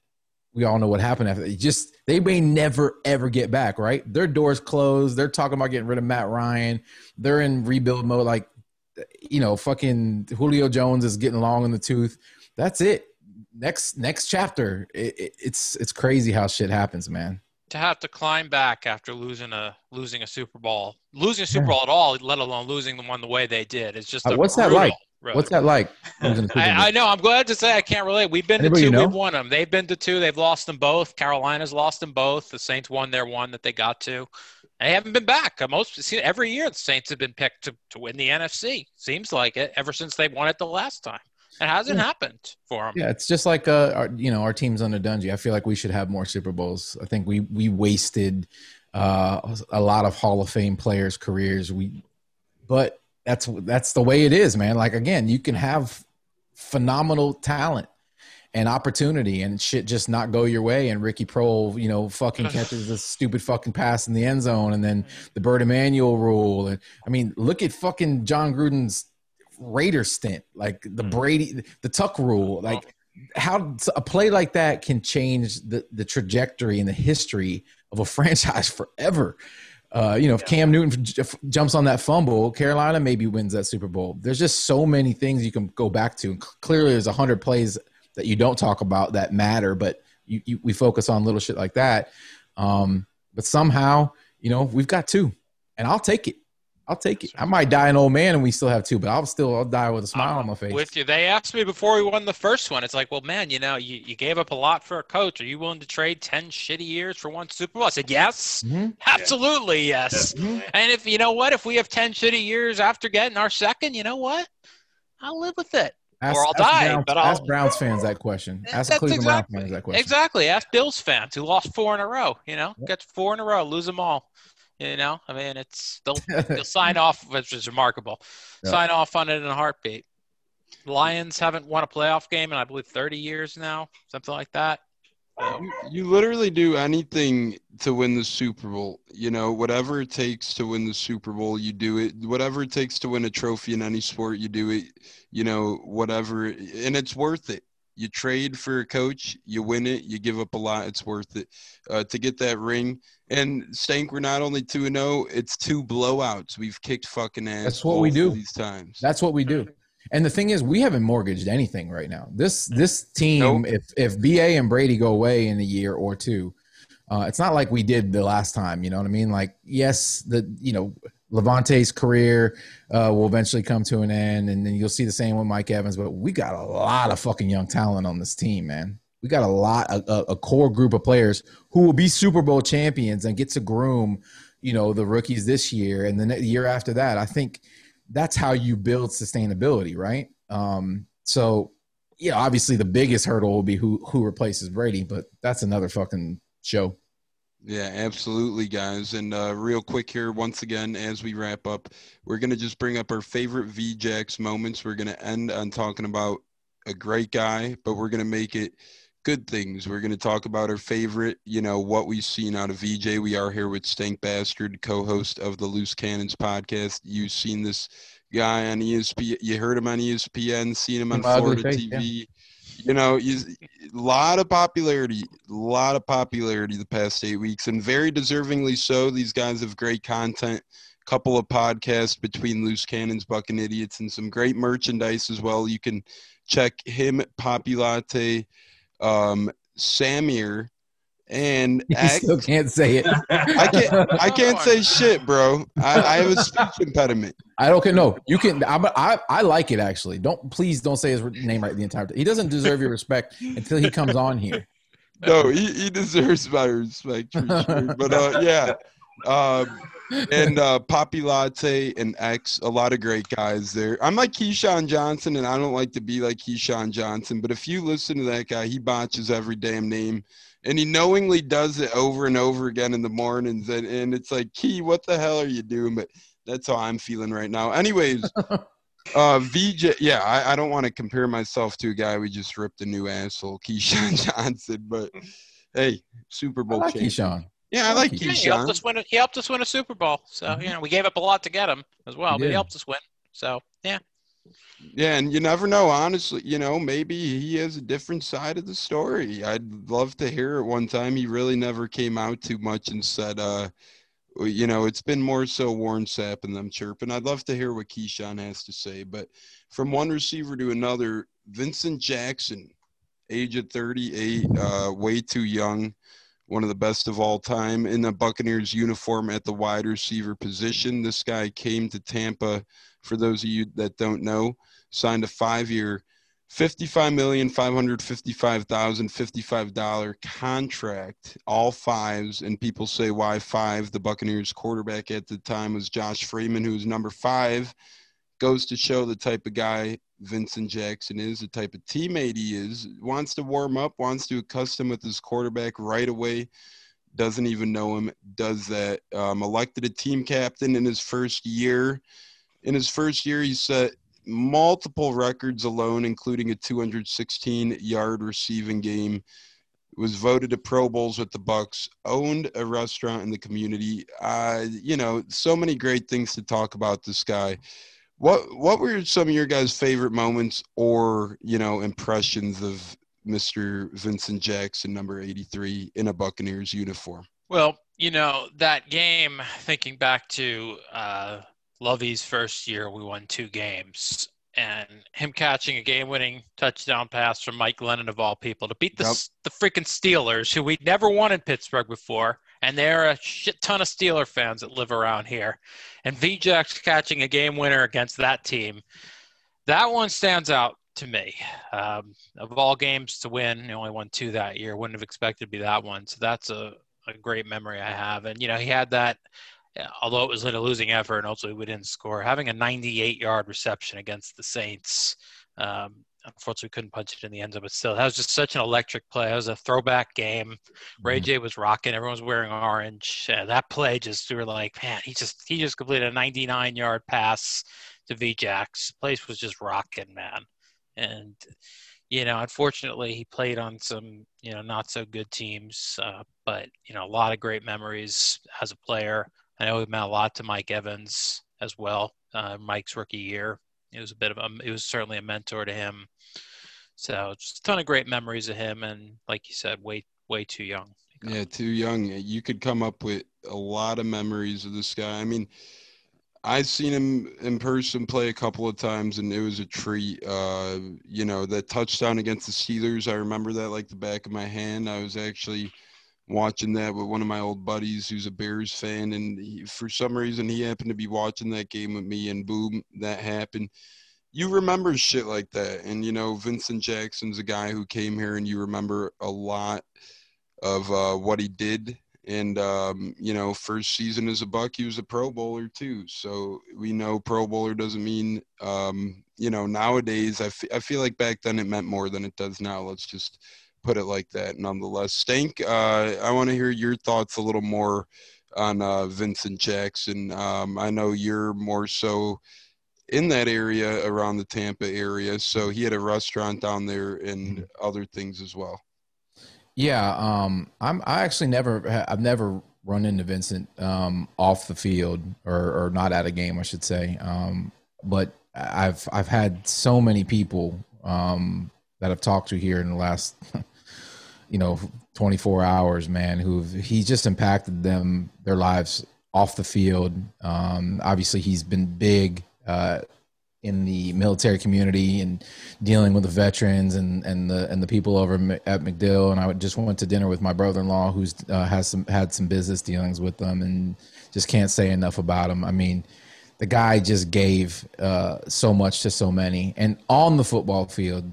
we all know what happened after. That. Just they may never ever get back, right? Their doors closed. They're talking about getting rid of Matt Ryan. They're in rebuild mode, like you know, fucking Julio Jones is getting long in the tooth that's it. Next next chapter. It, it, it's it's crazy how shit happens, man.
To have to climb back after losing a losing a Super Bowl, losing a Super Bowl at all, let alone losing the one the way they did, it's just
uh, what's brutal, that like? What's that like?
I, I, know. I'm glad to say I can't relate. We've been Anybody to 2 you know? We've won them. They've been to two. They've lost them both. Carolina's lost them both. The Saints won their one that they got to. They haven't been back. Most see, every year the Saints have been picked to, to win the NFC. Seems like it ever since they won it the last time. It hasn't yeah. happened for them.
Yeah, it's just like uh, our, you know, our team's under Dungy. I feel like we should have more Super Bowls. I think we we wasted uh, a lot of Hall of Fame players' careers. We, but that's that's the way it is, man. Like again, you can have phenomenal talent and opportunity and shit just not go your way and Ricky Proehl, you know, fucking catches a stupid fucking pass in the end zone and then the Bert Emanuel rule and I mean, look at fucking Jon Gruden's Raider stint, like the mm. Brady, the Tuck rule, like how a play like that can change the, the trajectory and the history of a franchise forever. Uh, you know, if Cam Newton jumps on that fumble, Carolina maybe wins that Super Bowl. There's just so many things you can go back to. And clearly, there's a hundred plays that you don't talk about that matter, but you, you, we focus on little shit like that. Um, but somehow, you know, we've got two, and I'll take it. I'll take it. I might die an old man and we still have two, but I'll still I'll die with a smile on my face.
With you. They asked me before we won the first one. It's like, well, man, you know, you, you gave up a lot for a coach. Are you willing to trade 10 shitty years for one Super Bowl? I said, yes, mm-hmm. absolutely, yes. Mm-hmm. And if you know what, if we have 10 shitty years after getting our second, you know what? I'll live with it. Ask, or I'll die.
Browns,
but I'll,
ask Browns fans that question. Ask Cleveland exactly, Browns fans that question.
Exactly. Ask Bills fans who lost four in a row. You know, yep. get four in a row, lose them all. You know, I mean, it's they'll, they'll sign off, which is remarkable. Sign off on it in a heartbeat. Lions haven't won a playoff game in I believe 30 years now, something like that.
You, you literally do anything to win the Super Bowl. You know, whatever it takes to win the Super Bowl, you do it. Whatever it takes to win a trophy in any sport, you do it. You know, whatever, and it's worth it you trade for a coach, you win it, you give up a lot, it's worth it uh, to get that ring. And Stank, we're not only two and zero, oh, it's two blowouts. We've kicked fucking ass.
That's what we do
these times.
That's what we do. And the thing is, we haven't mortgaged anything right now. This this team, nope. if if Ba and Brady go away in a year or two, uh, it's not like we did the last time. You know what I mean? Like, yes, the you know Lavonte's career uh, will eventually come to an end, and then you'll see the same with Mike Evans. But we got a lot of fucking young talent on this team, man. We got a lot, a, a core group of players who will be Super Bowl champions and get to groom, you know, the rookies this year and the year after that. I think that's how you build sustainability, right? Um, so, yeah, obviously the biggest hurdle will be who who replaces Brady, but that's another fucking show.
Yeah, absolutely, guys. And uh, real quick here, once again, as we wrap up, we're going to just bring up our favorite VJax moments. We're going to end on talking about a great guy, but we're going to make it good things. We're going to talk about our favorite, you know, what we've seen out of VJ. We are here with Stank Bastard, co host of the Loose Cannons podcast. You've seen this guy on ESPN, you heard him on ESPN, seen him on Florida TV. Yeah you know, a lot of popularity, a lot of popularity the past eight weeks, and very deservingly so. These guys have great content, couple of podcasts between Loose Cannons, Bucking Idiots, and some great merchandise as well. You can check him, Populate, um, Samir, and
you still can't say it.
I can't. I can't say shit, bro. I, I have a speech impediment.
I don't care. No, you can. I, I I like it actually. Don't please don't say his name right the entire time. He doesn't deserve your respect until he comes on here.
No, he, he deserves my respect for sure. But uh, yeah, um, and uh, Poppy Latte and X, a lot of great guys there. I'm like Keyshawn Johnson, and I don't like to be like Keyshawn Johnson, but if you listen to that guy, he botches every damn name and he knowingly does it over and over again in the mornings and, and it's like key what the hell are you doing? But that's how i'm feeling right now. Anyways uh vj yeah i, I don't want to compare myself to a guy we just ripped a new asshole keyshawn johnson but hey super bowl
I like Keyshawn.
yeah i like keyshawn.
He helped us win a, he helped us win a super bowl so mm-hmm. you know we gave up a lot to get him as well he but he helped us win so yeah
yeah, and you never know. Honestly, you know, maybe he has a different side of the story. I'd love to hear it. One time, he really never came out too much and said, uh, you know, it's been more so Warren Sapp and them chirping. I'd love to hear what Keyshawn has to say. But from one receiver to another, Vincent Jackson, age of 38, uh, way too young, one of the best of all time in the Buccaneers uniform at the wide receiver position. This guy came to Tampa for those of you that don't know, signed a five fifty-five dollar contract, all fives. And people say why five? The Buccaneers quarterback at the time was Josh Freeman, who was number five. Goes to show the type of guy Vincent Jackson is, the type of teammate he is. Wants to warm up, wants to accustom with his quarterback right away. Doesn't even know him. Does that. Um, elected a team captain in his first year in his first year, he set multiple records alone, including a 216 yard receiving game. Was voted to Pro Bowls with the Bucks. Owned a restaurant in the community. Uh, you know, so many great things to talk about this guy. What What were some of your guys' favorite moments or you know impressions of Mr. Vincent Jackson, number 83, in a Buccaneers uniform?
Well, you know that game. Thinking back to uh, Lovie's first year, we won two games. And him catching a game winning touchdown pass from Mike Glennon, of all people, to beat the, yep. the freaking Steelers, who we'd never won in Pittsburgh before. And there are a shit ton of Steeler fans that live around here. And VJax catching a game winner against that team. That one stands out to me. Um, of all games to win, he only won two that year. Wouldn't have expected to be that one. So that's a, a great memory I have. And, you know, he had that although it was in a losing effort and ultimately we didn't score, having a 98 yard reception against the Saints. Um, unfortunately, we couldn't punch it in the end zone, but still, that was just such an electric play. It was a throwback game. Ray mm-hmm. J was rocking. Everyone was wearing orange. Uh, that play just, we were like, man, he just he just completed a 99 yard pass to VJax. The place was just rocking, man. And you know, unfortunately, he played on some you know not so good teams, uh, but you know, a lot of great memories as a player. I know he meant a lot to Mike Evans as well. Uh, Mike's rookie year, it was a bit of a, it was certainly a mentor to him. So just a ton of great memories of him, and like you said, way way too young.
Yeah, too young. You could come up with a lot of memories of this guy. I mean, I've seen him in person play a couple of times, and it was a treat. Uh, you know, that touchdown against the Steelers, I remember that like the back of my hand. I was actually watching that with one of my old buddies who's a Bears fan, and he, for some reason he happened to be watching that game with me, and boom, that happened. You remember shit like that, and you know Vincent Jackson's a guy who came here, and you remember a lot of uh, what he did. And um, you know, first season as a Buck, he was a Pro Bowler too. So we know Pro Bowler doesn't mean um, you know nowadays. I, f- I feel like back then it meant more than it does now. Let's just put it like that. Nonetheless, Stank, uh, I want to hear your thoughts a little more on uh, Vincent Jackson. Um, I know you're more so in that area around the Tampa area, so he had a restaurant down there and mm-hmm. other things as well.
Yeah, um, I'm. I actually never. I've never run into Vincent um, off the field or, or not at a game, I should say. Um, but I've I've had so many people um, that I've talked to here in the last, you know, 24 hours, man, who he's just impacted them their lives off the field. Um, obviously, he's been big uh, in the military community and dealing with the veterans and, and the and the people over at MacDill And I just went to dinner with my brother-in-law, who's uh, has some had some business dealings with them, and just can't say enough about him. I mean, the guy just gave uh, so much to so many, and on the football field,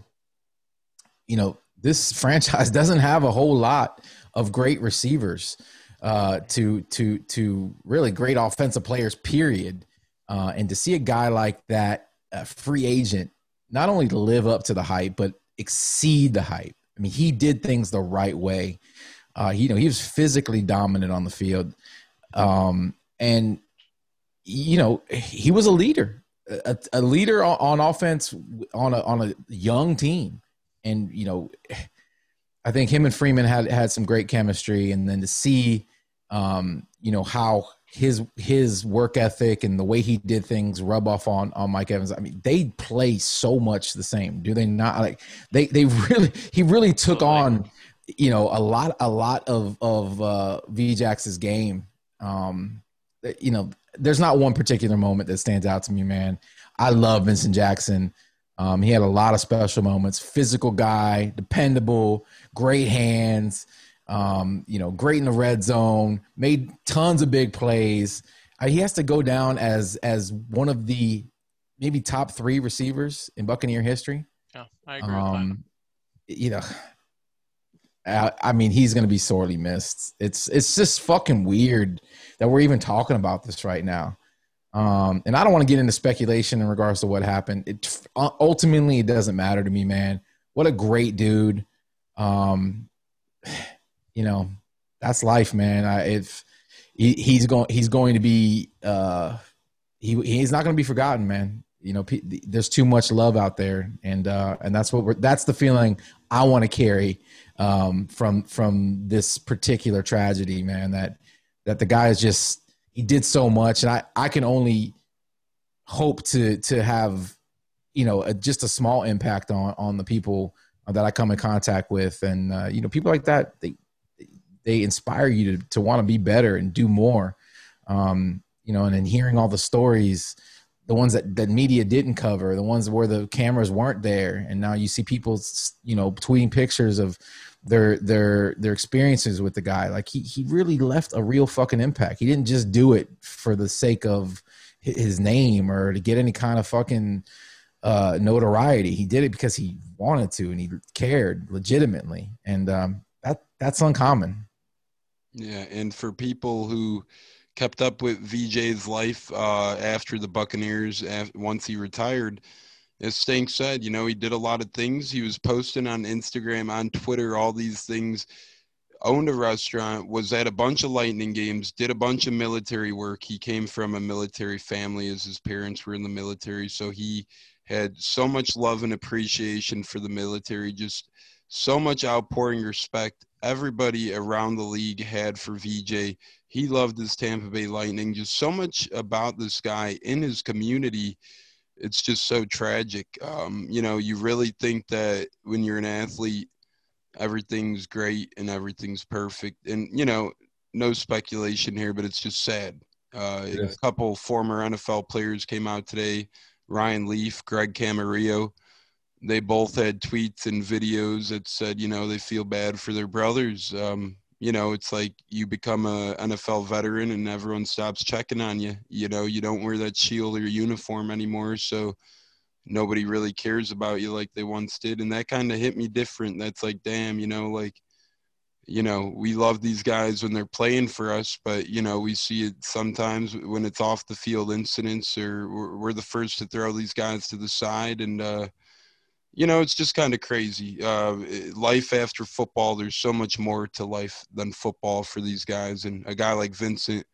you know, this franchise doesn't have a whole lot of great receivers uh, to to to really great offensive players. Period. Uh, and to see a guy like that a free agent not only to live up to the hype but exceed the hype. I mean, he did things the right way. Uh, you know, he was physically dominant on the field, um, and you know, he was a leader, a, a leader on, on, offense on a on a young team, and you know, I think him and Freeman had had some great chemistry, and then to see, um, you know, how his his work ethic and the way he did things rub off on on Mike Evans. I mean, they play so much the same. Do they not? Like they they really he really took on you know a lot a lot of of uh VJax's game. Um, you know, there's not one particular moment that stands out to me, man. I love Vincent Jackson. Um, he had a lot of special moments. Physical guy, dependable, great hands um, you know, great in the red zone, made tons of big plays. Uh, he has to go down as as one of the maybe top three receivers in Buccaneer history.
Yeah, I agree um,
You know, I, I mean, he's going to be sorely missed. It's it's just fucking weird that we're even talking about this right now. Um, and I don't want to get into speculation in regards to what happened. It ultimately it doesn't matter to me, man. What a great dude. Um, you know, that's life, man. I, if he, he's going, he's going to be, uh, he he's not going to be forgotten, man. You know, there's too much love out there, and uh, and that's what we're. That's the feeling I want to carry um, from from this particular tragedy, man. That that the guy is just he did so much, and I I can only hope to to have you know a, just a small impact on on the people that I come in contact with, and uh, you know people like that they they inspire you to, to want to be better and do more. Um, you know, and then hearing all the stories, the ones that, that media didn't cover, the ones where the cameras weren't there. And now you see people, you know, tweeting pictures of their, their, their experiences with the guy. Like he, he really left a real fucking impact. He didn't just do it for the sake of his name or to get any kind of fucking, uh, notoriety. He did it because he wanted to and he cared legitimately. And, um, that, that's uncommon.
Yeah, and for people who kept up with VJ's life uh, after the Buccaneers, after, once he retired, as Stank said, you know, he did a lot of things. He was posting on Instagram, on Twitter, all these things. Owned a restaurant, was at a bunch of Lightning games, did a bunch of military work. He came from a military family, as his parents were in the military, so he had so much love and appreciation for the military. Just so much outpouring respect everybody around the league had for VJ. He loved his Tampa Bay Lightning. Just so much about this guy in his community. It's just so tragic. Um, you know, you really think that when you're an athlete, everything's great and everything's perfect. And, you know, no speculation here, but it's just sad. Uh, A couple former NFL players came out today Ryan Leaf, Greg Camarillo they both had tweets and videos that said, you know, they feel bad for their brothers. Um, you know, it's like you become a NFL veteran and everyone stops checking on you. You know, you don't wear that shield or uniform anymore, so nobody really cares about you like they once did. And that kind of hit me different. That's like, damn, you know, like, you know, we love these guys when they're playing for us, but you know, we see it sometimes when it's off the field incidents, or we're, we're the first to throw these guys to the side and. uh you know, it's just kind of crazy. Uh, life after football, there's so much more to life than football for these guys. And a guy like Vincent,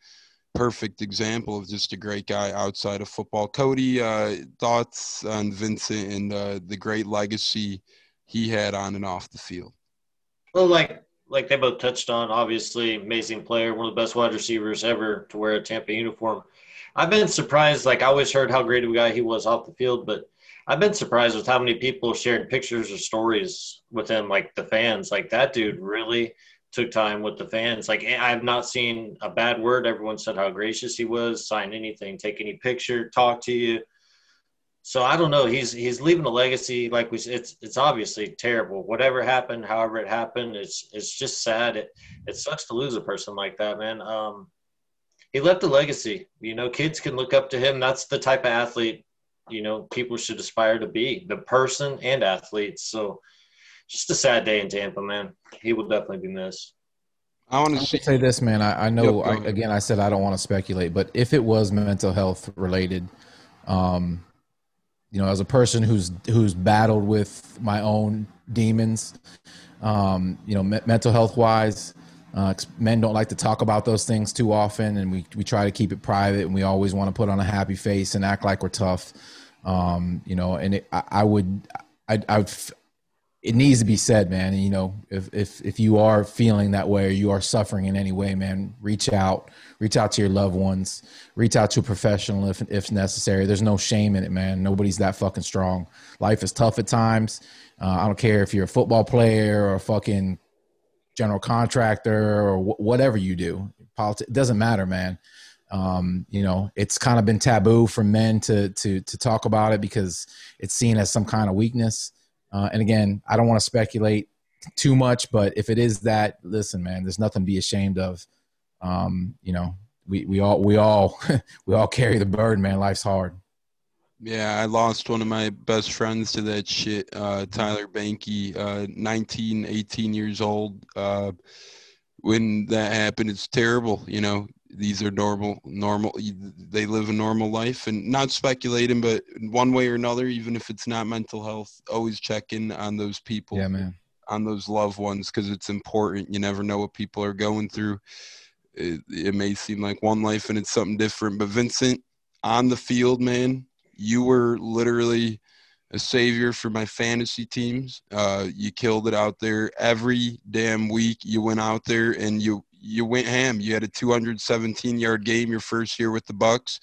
perfect example of just a great guy outside of football. Cody, uh, thoughts on Vincent and uh, the great legacy he had on and off the field?
Well, like like they both touched on, obviously amazing player, one of the best wide receivers ever to wear a Tampa uniform. I've been surprised. Like I always heard how great of a guy he was off the field, but I've been surprised with how many people shared pictures or stories with him, like the fans. Like that dude really took time with the fans. Like I've not seen a bad word. Everyone said how gracious he was, sign anything, take any picture, talk to you. So I don't know. He's he's leaving a legacy. Like we, it's it's obviously terrible. Whatever happened, however it happened, it's it's just sad. It it sucks to lose a person like that, man. Um, he left a legacy. You know, kids can look up to him. That's the type of athlete you know people should aspire to be the person and athletes. So just a sad day in Tampa, man. He will definitely be missed.
I want to say this, man. I, I know. Yep, I, again, I said I don't want to speculate, but if it was mental health related, um, you know, as a person who's who's battled with my own demons, um, you know, me- mental health wise, uh, men don't like to talk about those things too often, and we we try to keep it private, and we always want to put on a happy face and act like we're tough. Um, you know, and it, I, I would, I, I would it needs to be said, man. And, you know, if if if you are feeling that way or you are suffering in any way, man, reach out, reach out to your loved ones, reach out to a professional if if necessary. There's no shame in it, man. Nobody's that fucking strong. Life is tough at times. Uh, I don't care if you're a football player or a fucking general contractor or wh- whatever you do. Politics doesn't matter, man. Um, you know, it's kind of been taboo for men to to to talk about it because it's seen as some kind of weakness uh, and again, I don't want to speculate too much, but if it is that, listen, man, there's nothing to be ashamed of. Um, you know, we, we all we all we all carry the burden, man. Life's hard.
Yeah, I lost one of my best friends to that shit, uh, Tyler Banky, uh, 19, 18 years old. Uh, when that happened, it's terrible. You know, these are normal normal they live a normal life and not speculating but one way or another even if it's not mental health always check in on those people
yeah man
on those loved ones because it's important you never know what people are going through it, it may seem like one life and it's something different but vincent on the field man you were literally a savior for my fantasy teams. Uh, you killed it out there every damn week. You went out there and you you went ham. You had a 217 yard game your first year with the Bucks.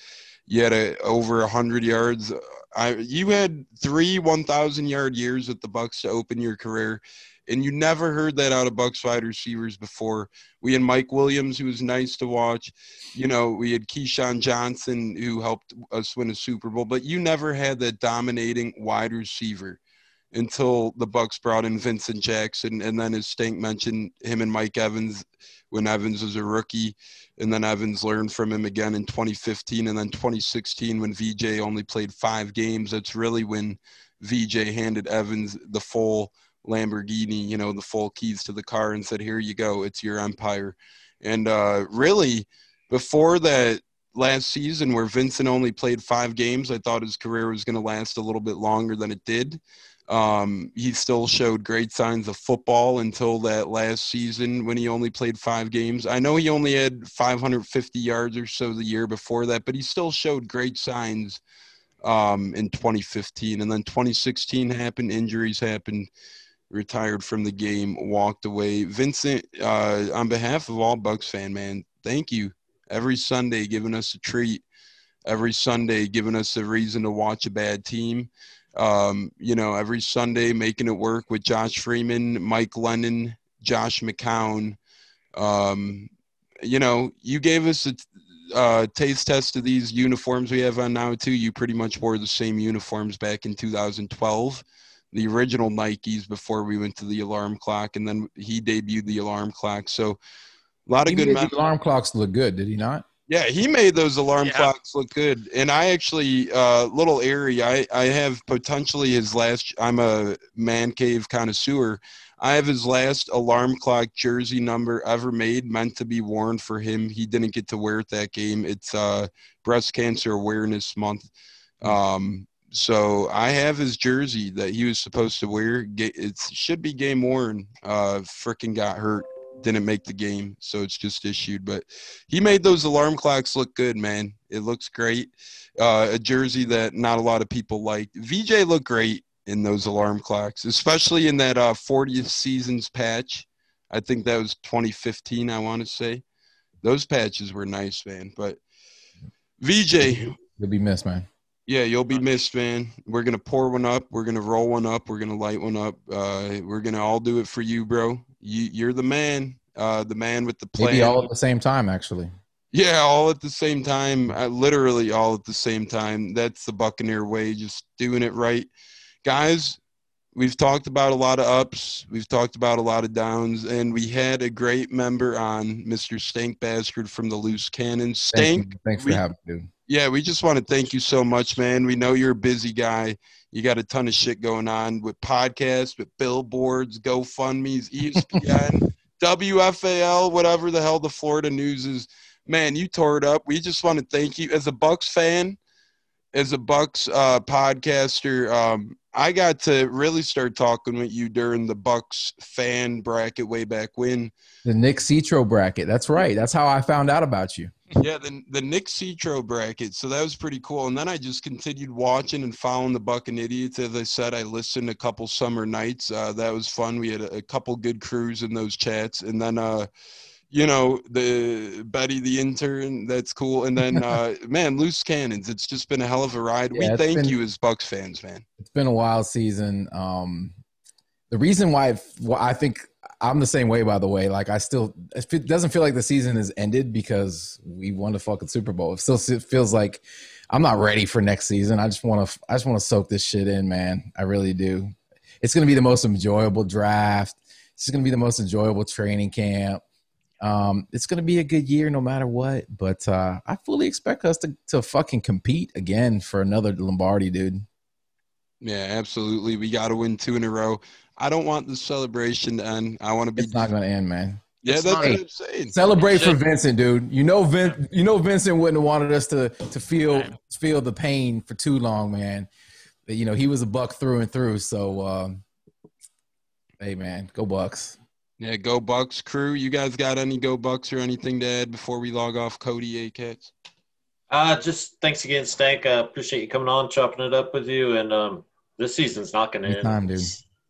You had a over 100 yards. I, you had three 1,000 yard years with the Bucks to open your career, and you never heard that out of Bucks wide receivers before. We had Mike Williams, who was nice to watch. You know, we had Keyshawn Johnson, who helped us win a Super Bowl, but you never had that dominating wide receiver until the Bucks brought in Vincent Jackson, and then as Stank mentioned, him and Mike Evans when Evans was a rookie, and then Evans learned from him again in 2015, and then 2016 when VJ only played five games. That's really when VJ handed Evans the full Lamborghini, you know, the full keys to the car, and said, "Here you go, it's your empire." And uh, really, before that last season, where Vincent only played five games, I thought his career was going to last a little bit longer than it did. Um, he still showed great signs of football until that last season when he only played five games. I know he only had 550 yards or so the year before that, but he still showed great signs um, in 2015. And then 2016 happened, injuries happened, retired from the game, walked away. Vincent, uh, on behalf of all Bucks fan, man, thank you. Every Sunday giving us a treat. Every Sunday giving us a reason to watch a bad team um, you know, every Sunday making it work with Josh Freeman, Mike Glennon, Josh McCown. Um, you know, you gave us a uh, taste test of these uniforms we have on now too. You pretty much wore the same uniforms back in 2012, the original Nikes before we went to the alarm clock, and then he debuted the alarm clock. So a lot of
he
good.
Made the alarm clocks look good, did he not?
Yeah, he made those alarm yeah. clocks look good. And I actually, uh, little airy, I, I have potentially his last, I'm a man cave connoisseur. I have his last alarm clock jersey number ever made, meant to be worn for him. He didn't get to wear it that game. It's uh, Breast Cancer Awareness Month. Um, so I have his jersey that he was supposed to wear. It should be game worn. Uh, freaking got hurt, didn't make the game, so it's just issued. But he made those alarm clocks look good, man. It looks great. Uh, a jersey that not a lot of people like. VJ looked great in those alarm clocks, especially in that uh, 40th seasons patch. I think that was 2015. I want to say those patches were nice, man. But VJ,
you'll be missed, man.
Yeah, you'll be missed, man. We're gonna pour one up. We're gonna roll one up. We're gonna light one up. Uh, we're gonna all do it for you, bro. You, you're the man. Uh, the man with the plan.
Maybe all at the same time, actually.
Yeah, all at the same time. Uh, literally all at the same time. That's the Buccaneer way. Just doing it right, guys. We've talked about a lot of ups. We've talked about a lot of downs, and we had a great member on, Mr. Stank Bastard from the Loose Cannon. Stank,
Thank thanks for we, having me, dude.
Yeah, we just want to thank you so much, man. We know you're a busy guy. You got a ton of shit going on with podcasts, with billboards, GoFundMe's, ESPN, WFAL, whatever the hell the Florida news is. Man, you tore it up. We just want to thank you as a Bucks fan, as a Bucks uh, podcaster. Um, I got to really start talking with you during the Bucks fan bracket way back when.
The Nick Citro bracket. That's right. That's how I found out about you
yeah, the the Nick Citro bracket. So that was pretty cool. And then I just continued watching and following the Bucking Idiots. As I said, I listened a couple summer nights. Uh, that was fun. We had a, a, couple good crews in those chats. And then, uh, you know, the Betty the intern. That's cool. And then, uh, man, loose cannons. It's just been a hell of a ride. Yeah, we thank been, you as Bucks fans, man.
It's been a wild season. Um, the reason why I think I'm the same way, by the way. Like I still, it doesn't feel like the season has ended because we won the fucking Super Bowl. It still feels like I'm not ready for next season. I just want to, I just want to soak this shit in, man. I really do. It's going to be the most enjoyable draft. It's going to be the most enjoyable training camp. Um, it's going to be a good year no matter what. But uh, I fully expect us to to fucking compete again for another Lombardi, dude.
Yeah, absolutely. We got to win two in a row. I don't want the celebration to end. I want to be.
It's not going to end, man.
Yeah, it's that's not, what I'm saying.
Celebrate for Vincent, dude. You know, Vin, you know, Vincent wouldn't have wanted us to to feel feel the pain for too long, man. But, you know, he was a buck through and through. So, um, hey, man, go Bucks.
Yeah, go Bucks crew. You guys got any go Bucks or anything to add before we log off? Cody A Cats.
Uh, just thanks again, Stank. I appreciate you coming on, chopping it up with you. And um, this season's not going to end.
Time, dude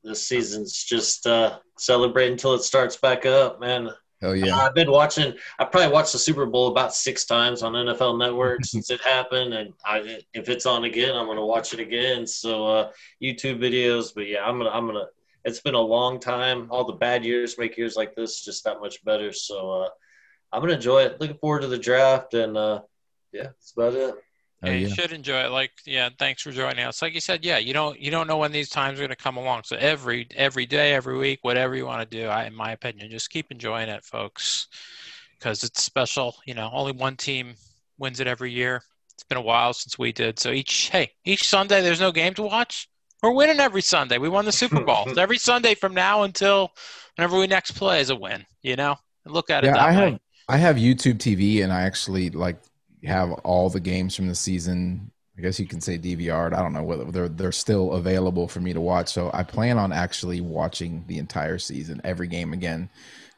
this season's just uh, celebrate until it starts back up, man.
Oh yeah!
I've been watching. I probably watched the Super Bowl about six times on NFL Network since it happened, and I, if it's on again, I'm gonna watch it again. So uh, YouTube videos, but yeah, I'm gonna I'm gonna. It's been a long time. All the bad years make years like this just that much better. So uh, I'm gonna enjoy it. Looking forward to the draft, and uh, yeah, that's about it.
Oh, yeah, you should enjoy it. Like, yeah, thanks for joining us. Like you said, yeah, you don't you don't know when these times are going to come along. So every every day, every week, whatever you want to do, I, in my opinion, just keep enjoying it, folks, because it's special. You know, only one team wins it every year. It's been a while since we did. So each hey, each Sunday there's no game to watch. We're winning every Sunday. We won the Super Bowl. so every Sunday from now until whenever we next play is a win. You know, look at it. Yeah,
I
way.
have I have YouTube TV, and I actually like have all the games from the season. I guess you can say DVR'd. I don't know whether they're they're still available for me to watch. So I plan on actually watching the entire season, every game again,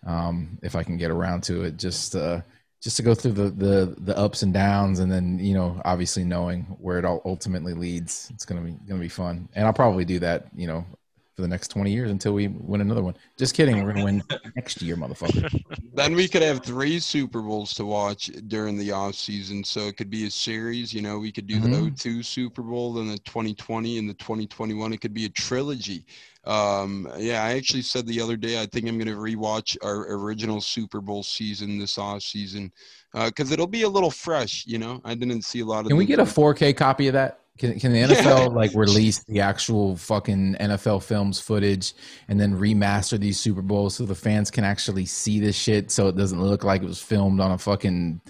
um, if I can get around to it. Just uh, just to go through the, the the ups and downs, and then you know, obviously knowing where it all ultimately leads. It's gonna be gonna be fun, and I'll probably do that. You know, for the next 20 years until we win another one. Just kidding. We're going to win next year, motherfucker.
Then we could have three Super Bowls to watch during the off season. So it could be a series. You know, we could do mm-hmm. the 02 Super Bowl, then the 2020 and the 2021. It could be a trilogy. Um, yeah, I actually said the other day, I think I'm going to rewatch our original Super Bowl season this off season because uh, it'll be a little fresh. You know, I didn't see a lot of.
Can we get a 4K copy of that? Can, can the NFL yeah. like release the actual fucking NFL films footage and then remaster these Super Bowls so the fans can actually see this shit so it doesn't look like it was filmed on a fucking,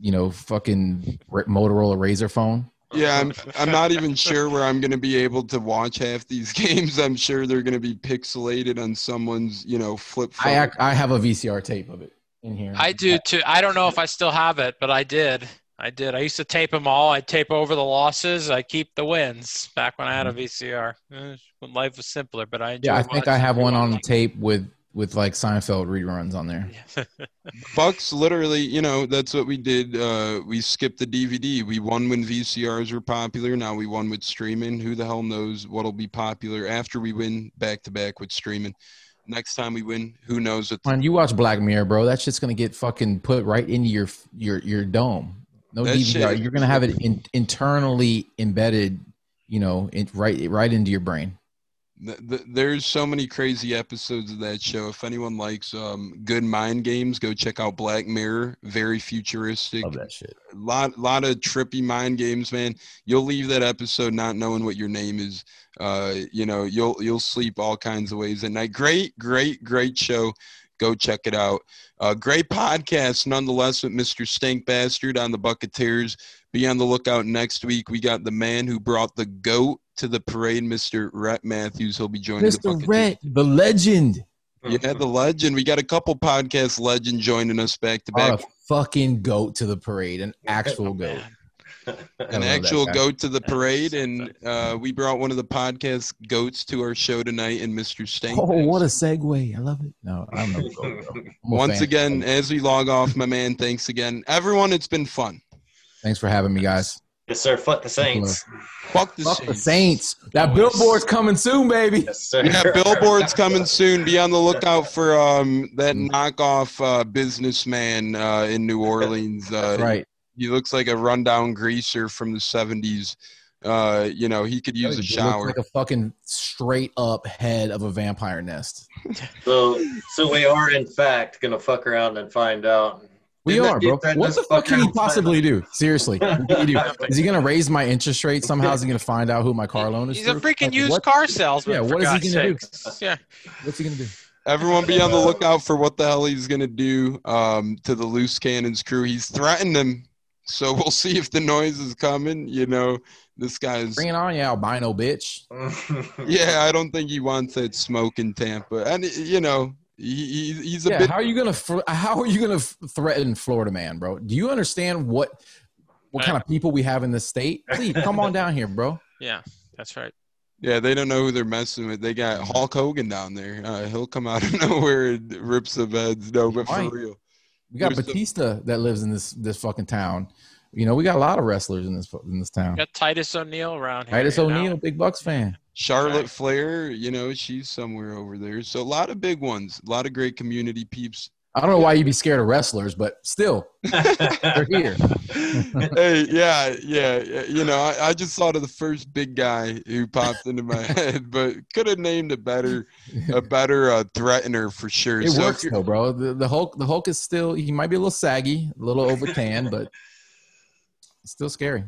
you know, fucking Motorola Razor phone?
Yeah, I'm I'm not even sure where I'm going to be able to watch half these games. I'm sure they're going to be pixelated on someone's, you know, flip phone.
I I have a VCR tape of it in here.
I do too. I don't know if I still have it, but I did. I did. I used to tape them all. I'd tape over the losses. I keep the wins. Back when I had a mm-hmm. VCR, eh, when life was simpler. But I
yeah, I think I have one on tape with with like Seinfeld reruns on there.
Bucks literally, you know, that's what we did. Uh, we skipped the DVD. We won when VCRs were popular. Now we won with streaming. Who the hell knows what'll be popular after we win back to back with streaming? Next time we win, who knows?
What Man, you watch Black Mirror, bro. That shit's gonna get fucking put right into your your your dome. No that DVR. Shit. You're gonna have it in, internally embedded. You know, in, right right into your brain
there's so many crazy episodes of that show. If anyone likes um, good mind games, go check out Black Mirror. Very futuristic.
Love that shit.
A lot, lot of trippy mind games, man. You'll leave that episode not knowing what your name is. Uh, you know, you'll you'll sleep all kinds of ways at night. Great, great, great show. Go check it out. Uh, great podcast, nonetheless, with Mr. Stink Bastard on the Bucketeers. Be on the lookout next week. We got the man who brought the goat to the parade, Mr. Rhett Matthews. He'll be joining
Mr. Rhett, the legend.
Yeah, the legend. We got a couple podcast legend joining us back to back.
A fucking goat to the parade, an actual goat.
an actual goat to the parade, and uh, we brought one of the podcast goats to our show tonight, and Mr. Stank.
Oh, what a segue! I love it. No, I don't know.
Once again, as we log off, my man. Thanks again, everyone. It's been fun.
Thanks for having me, guys.
Yes, sir. Fuck the Saints.
Fuck the,
Fuck
Saints.
the Saints. That Always. billboard's coming soon, baby.
Yes, sir. Yeah, billboard's coming soon. Be on the lookout for um that mm. knockoff uh, businessman uh, in New Orleans. Uh,
right.
He looks like a rundown greaser from the '70s. Uh, you know, he could use a shower.
Like a fucking straight up head of a vampire nest.
So, so we are in fact gonna fuck around and find out
we are, bro. What the fuck can he possibly do? Seriously, he do? is he gonna raise my interest rate somehow? Is he gonna find out who my car loan is?
He's through? a freaking like, used what? car salesman.
Yeah, what is he gonna
sakes. do? Yeah,
what's he gonna do?
Everyone be on the lookout for what the hell he's gonna do um, to the loose cannons crew. He's threatened them, so we'll see if the noise is coming. You know, this guy's
bring it on, yeah, albino bitch.
yeah, I don't think he wants that smoke in Tampa, and you know, he, he's a
yeah,
bit.
How are you gonna how are you gonna threaten Florida man, bro? Do you understand what what kind of people we have in the state? Please come on down here, bro.
Yeah, that's right.
Yeah, they don't know who they're messing with. They got Hulk Hogan down there. Uh, he'll come out of nowhere and rip some heads. No, but for real.
We got Batista some... that lives in this this fucking town. You know, we got a lot of wrestlers in this in this town. We
got Titus O'Neil around here.
Titus O'Neil, big Bucks fan.
Charlotte Flair, you know, she's somewhere over there. So a lot of big ones, a lot of great community peeps.
I don't know why you'd be scared of wrestlers, but still, they're here.
hey, yeah, yeah, you know, I, I, just thought of the first big guy who popped into my head, but could have named a better, a better uh, threatener for sure.
It so works though, bro. The, the Hulk, the Hulk is still. He might be a little saggy, a little over tan, but it's still scary.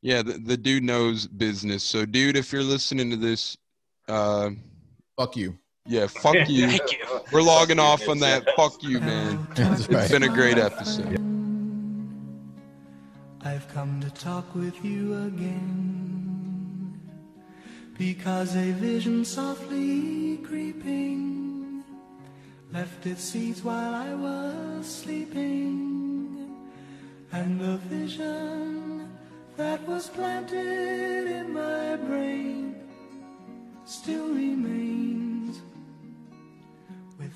Yeah, the, the dude knows business. So, dude, if you're listening to this, uh,
fuck you.
Yeah, fuck you. you. We're logging off on that. Fuck you, man. That's right. It's been a great episode. I've come to talk with you again because a vision softly creeping left its seeds while I was sleeping, and the vision that was planted in my brain still remains